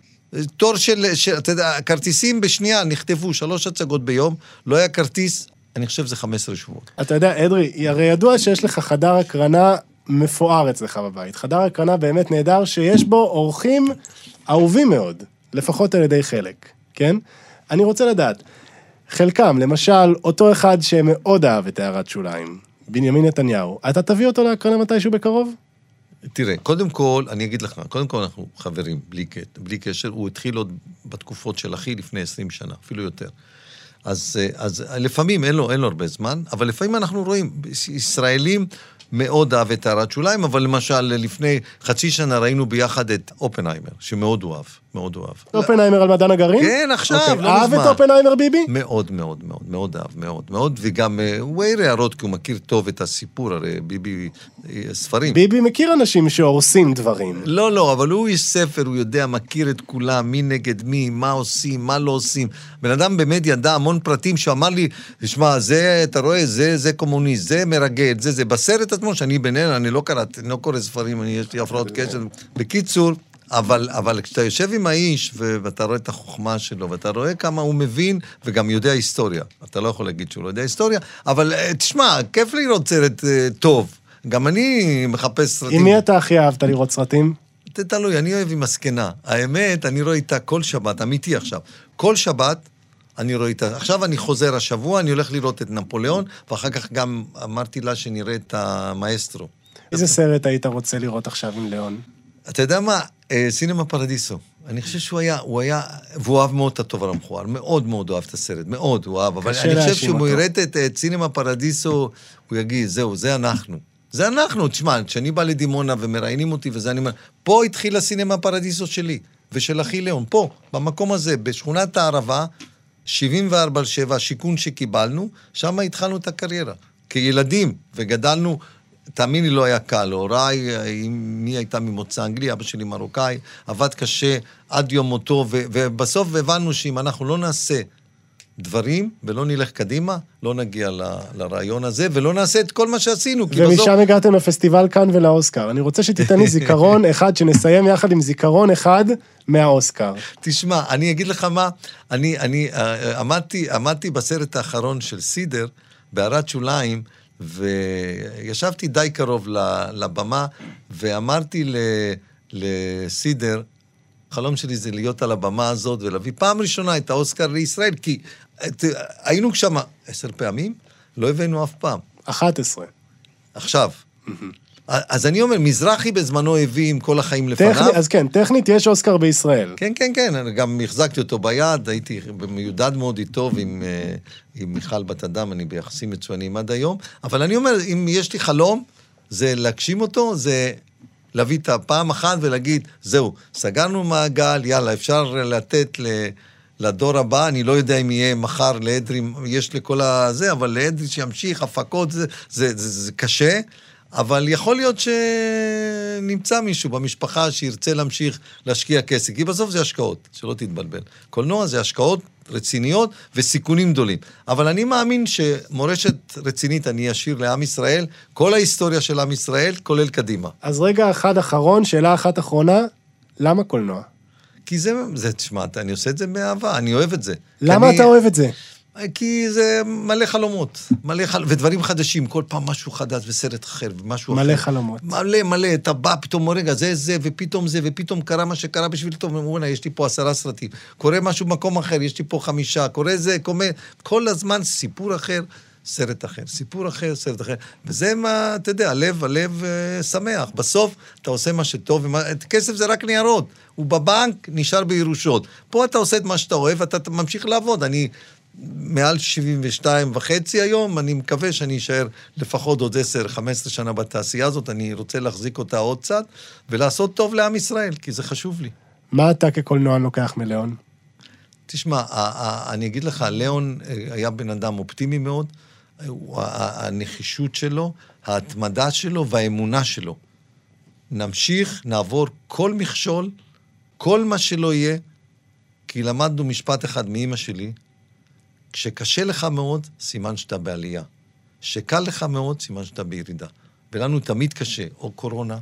תור של, של, אתה יודע, כרטיסים בשנייה, נכתבו שלוש הצגות ביום, לא היה כרטיס, אני חושב שזה 15 שבועות. אתה יודע, אדרי, הרי ידוע שיש לך חדר הקרנה מפואר אצלך בבית. חדר הקרנה באמת נהדר, שיש בו אורחים אהובים מאוד, לפחות על ידי חלק, כן? אני רוצה לדעת, חלקם, למשל, אותו אחד שמאוד אהב את הערת שוליים, בנימין נתניהו, אתה תביא אותו להקרנה מתישהו בקרוב? תראה, קודם כל, אני אגיד לך, קודם כל אנחנו חברים, בלי, בלי קשר, הוא התחיל עוד בתקופות של אחי לפני 20 שנה, אפילו יותר. אז, אז לפעמים אין לו, אין לו הרבה זמן, אבל לפעמים אנחנו רואים, ישראלים מאוד אהב את הערת שוליים, אבל למשל, לפני חצי שנה ראינו ביחד את אופנהיימר, שמאוד הוא אהב, מאוד הוא אהב. אופנהיימר על מדען הגרעין? כן, עכשיו, אוקיי, לא אהב מזמן. את אופנהיימר ביבי? מאוד מאוד מאוד, מאוד אהב, מאוד מאוד, וגם אה, הוא העיר הערות, כי הוא מכיר טוב את הסיפור, הרי ביבי, אה, ספרים. ביבי מכיר אנשים שהורסים דברים. לא, לא, אבל הוא איש ספר, הוא יודע, מכיר את כולם, מי נגד מי, מה עושים, מה לא עושים. בן אדם באמת ידע המון פרטים שאמר לי, תשמע, זה, אתה רואה, זה, זה קומוניסט, זה מרגל, זה, זה. בסרט עצמו, שאני בינינו, אני לא קראתי, אני לא קורא ספרים, אני, יש לי הפרעות קשר. בקיצור, אבל, אבל כשאתה יושב עם האיש, ואתה רואה את החוכמה שלו, ואתה רואה כמה הוא מבין, וגם יודע היסטוריה. אתה לא יכול להגיד שהוא לא יודע היסטוריה, אבל אה, תשמע, כיף לראות סרט אה, טוב. גם אני מחפש סרטים. עם מי אתה הכי אהבת לראות סרטים? זה תלוי, אני אוהב עם הזקנה. האמת, אני רואה איתה כל שבת, אמיתי עכשיו. כל שבת אני רואה איתה. עכשיו אני חוזר השבוע, אני הולך לראות את נפוליאון, ואחר כך גם אמרתי לה שנראה את המאסטרו. איזה סרט היית רוצה לראות עכשיו עם ליאון? אתה יודע מה? אה, סינמה פרדיסו. אני חושב שהוא היה, הוא היה, והוא אהב מאוד את הטוב על המכוער, מאוד מאוד אוהב את הסרט, מאוד הוא אהב, אבל אני חושב שהוא. יראה את, את סינמה פרדיסו, הוא יגיד, זהו, זה אנחנו. זה אנחנו, תשמע, כשאני בא לדימונה ומראיינים אותי וזה, אני אומר, פה התחיל הסינמה פרדיסו שלי, ושל אחי ליאון, פה, במקום הזה, בשכונת הערבה, 74 על 7, השיכון שקיבלנו, שם התחלנו את הקריירה. כילדים, וגדלנו, תאמין לי, לא היה קל. הוריי, אמי הייתה ממוצא אנגלי, אבא שלי מרוקאי, עבד קשה עד יום מותו, ו- ובסוף הבנו שאם אנחנו לא נעשה דברים ולא נלך קדימה, לא נגיע ל- לרעיון הזה, ולא נעשה את כל מה שעשינו. כי בסוף... ומשם הגעתם לפסטיבל כאן ולאוסקר. אני רוצה שתיתן לי [laughs] זיכרון אחד, שנסיים יחד עם זיכרון אחד מהאוסקר. תשמע, אני אגיד לך מה, אני, אני אה, עמדתי, עמדתי בסרט האחרון של סידר, בהערת שוליים, וישבתי די קרוב לבמה, ואמרתי לסידר, החלום שלי זה להיות על הבמה הזאת ולהביא פעם ראשונה את האוסקר לישראל, כי את, היינו שם עשר פעמים, לא הבאנו אף פעם. 11. עכשיו. אז אני אומר, מזרחי בזמנו הביא עם כל החיים לפניו. טכני, אז כן, טכנית יש אוסקר בישראל. כן, כן, כן, אני גם החזקתי אותו ביד, הייתי מיודד מאוד איתו ועם אה, עם מיכל בת אדם, אני ביחסים מצוינים עד היום, אבל אני אומר, אם יש לי חלום, זה להגשים אותו, זה להביא את הפעם אחת ולהגיד, זהו, סגרנו מעגל, יאללה, אפשר לתת ל... לדור הבא, אני לא יודע אם יהיה מחר לאדרי, יש לכל הזה, אבל לאדרי שימשיך, הפקות, זה, זה, זה, זה קשה, אבל יכול להיות שנמצא מישהו במשפחה שירצה להמשיך להשקיע כסף, כי בסוף זה השקעות, שלא תתבלבל. קולנוע זה השקעות רציניות וסיכונים גדולים. אבל אני מאמין שמורשת רצינית אני אשאיר לעם ישראל, כל ההיסטוריה של עם ישראל, כולל קדימה. אז רגע אחד אחרון, שאלה אחת אחרונה, למה קולנוע? כי זה, זה, תשמע, אני עושה את זה באהבה, אני אוהב את זה. למה אני- אתה אוהב את זה? כי זה מלא חלומות, מלא חל... ודברים חדשים, כל פעם משהו חדש וסרט אחר ומשהו אחר. מלא חלומות. מלא מלא, אתה בא פתאום, רגע, זה זה, ופתאום זה, ופתאום קרה מה שקרה בשביל טוב, וואלה, יש לי פה עשרה סרטים. קורה משהו במקום אחר, יש לי פה חמישה, קורה זה, קורה... כל הזמן סיפור אחר, סרט אחר, סיפור אחר, סרט אחר. וזה מה, אתה יודע, הלב, הלב אה, שמח. בסוף אתה עושה מה שטוב, ומה... כסף זה רק ניירות. הוא בבנק, נשאר בירושות. פה אתה עושה את מה שאתה אוהב, ואתה ממשיך לעבוד. אני... מעל 72 וחצי היום, אני מקווה שאני אשאר לפחות עוד 10-15 שנה בתעשייה הזאת, אני רוצה להחזיק אותה עוד קצת, ולעשות טוב לעם ישראל, כי זה חשוב לי. מה אתה כקולנוען לוקח מליאון? תשמע, אני אגיד לך, ליאון אה, היה בן אדם אופטימי מאוד, הוא- ה- ה- הנחישות שלו, ההתמדה שלו והאמונה שלו. נמשיך, נעבור כל מכשול, כל מה שלא יהיה, כי למדנו משפט אחד מאימא שלי, כשקשה לך מאוד, סימן שאתה בעלייה. כשקל לך מאוד, סימן שאתה בירידה. ולנו תמיד קשה, או קורונה,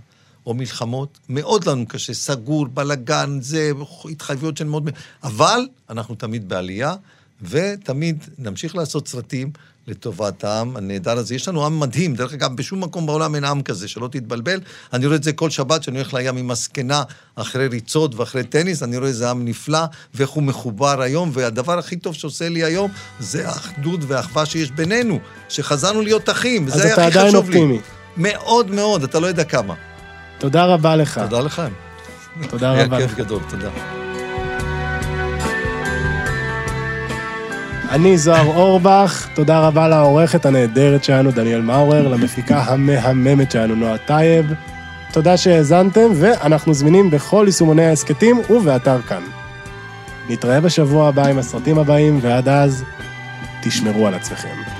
או מלחמות, מאוד לנו קשה, סגור, בלאגן, זה, התחייבויות של מאוד... אבל אנחנו תמיד בעלייה, ותמיד נמשיך לעשות סרטים לטובת העם הנהדר הזה. יש לנו עם מדהים, דרך אגב, בשום מקום בעולם אין עם כזה, שלא תתבלבל. אני רואה את זה כל שבת, שאני הולך לים עם הזקנה, אחרי ריצות ואחרי טניס, אני רואה איזה עם נפלא, ואיך הוא מחובר היום, והדבר הכי טוב שעושה לי היום, זה האחדות והאחווה שיש בינינו, שחזרנו להיות אחים, וזה היה הכי חשוב לי. אז אתה עדיין אופטימי. מאוד מאוד, אתה לא יודע כמה. תודה רבה לך. תודה לכם. תודה רבה. היה כיף גדול, תודה. אני זוהר אורבך, תודה רבה לעורכת הנהדרת שלנו, דניאל מאורר, למפיקה המהממת שלנו, נועה טייב. תודה שהאזנתם, ואנחנו זמינים בכל יישומוני ההסכתים ובאתר כאן. נתראה בשבוע הבא עם הסרטים הבאים, ועד אז, תשמרו על עצמכם.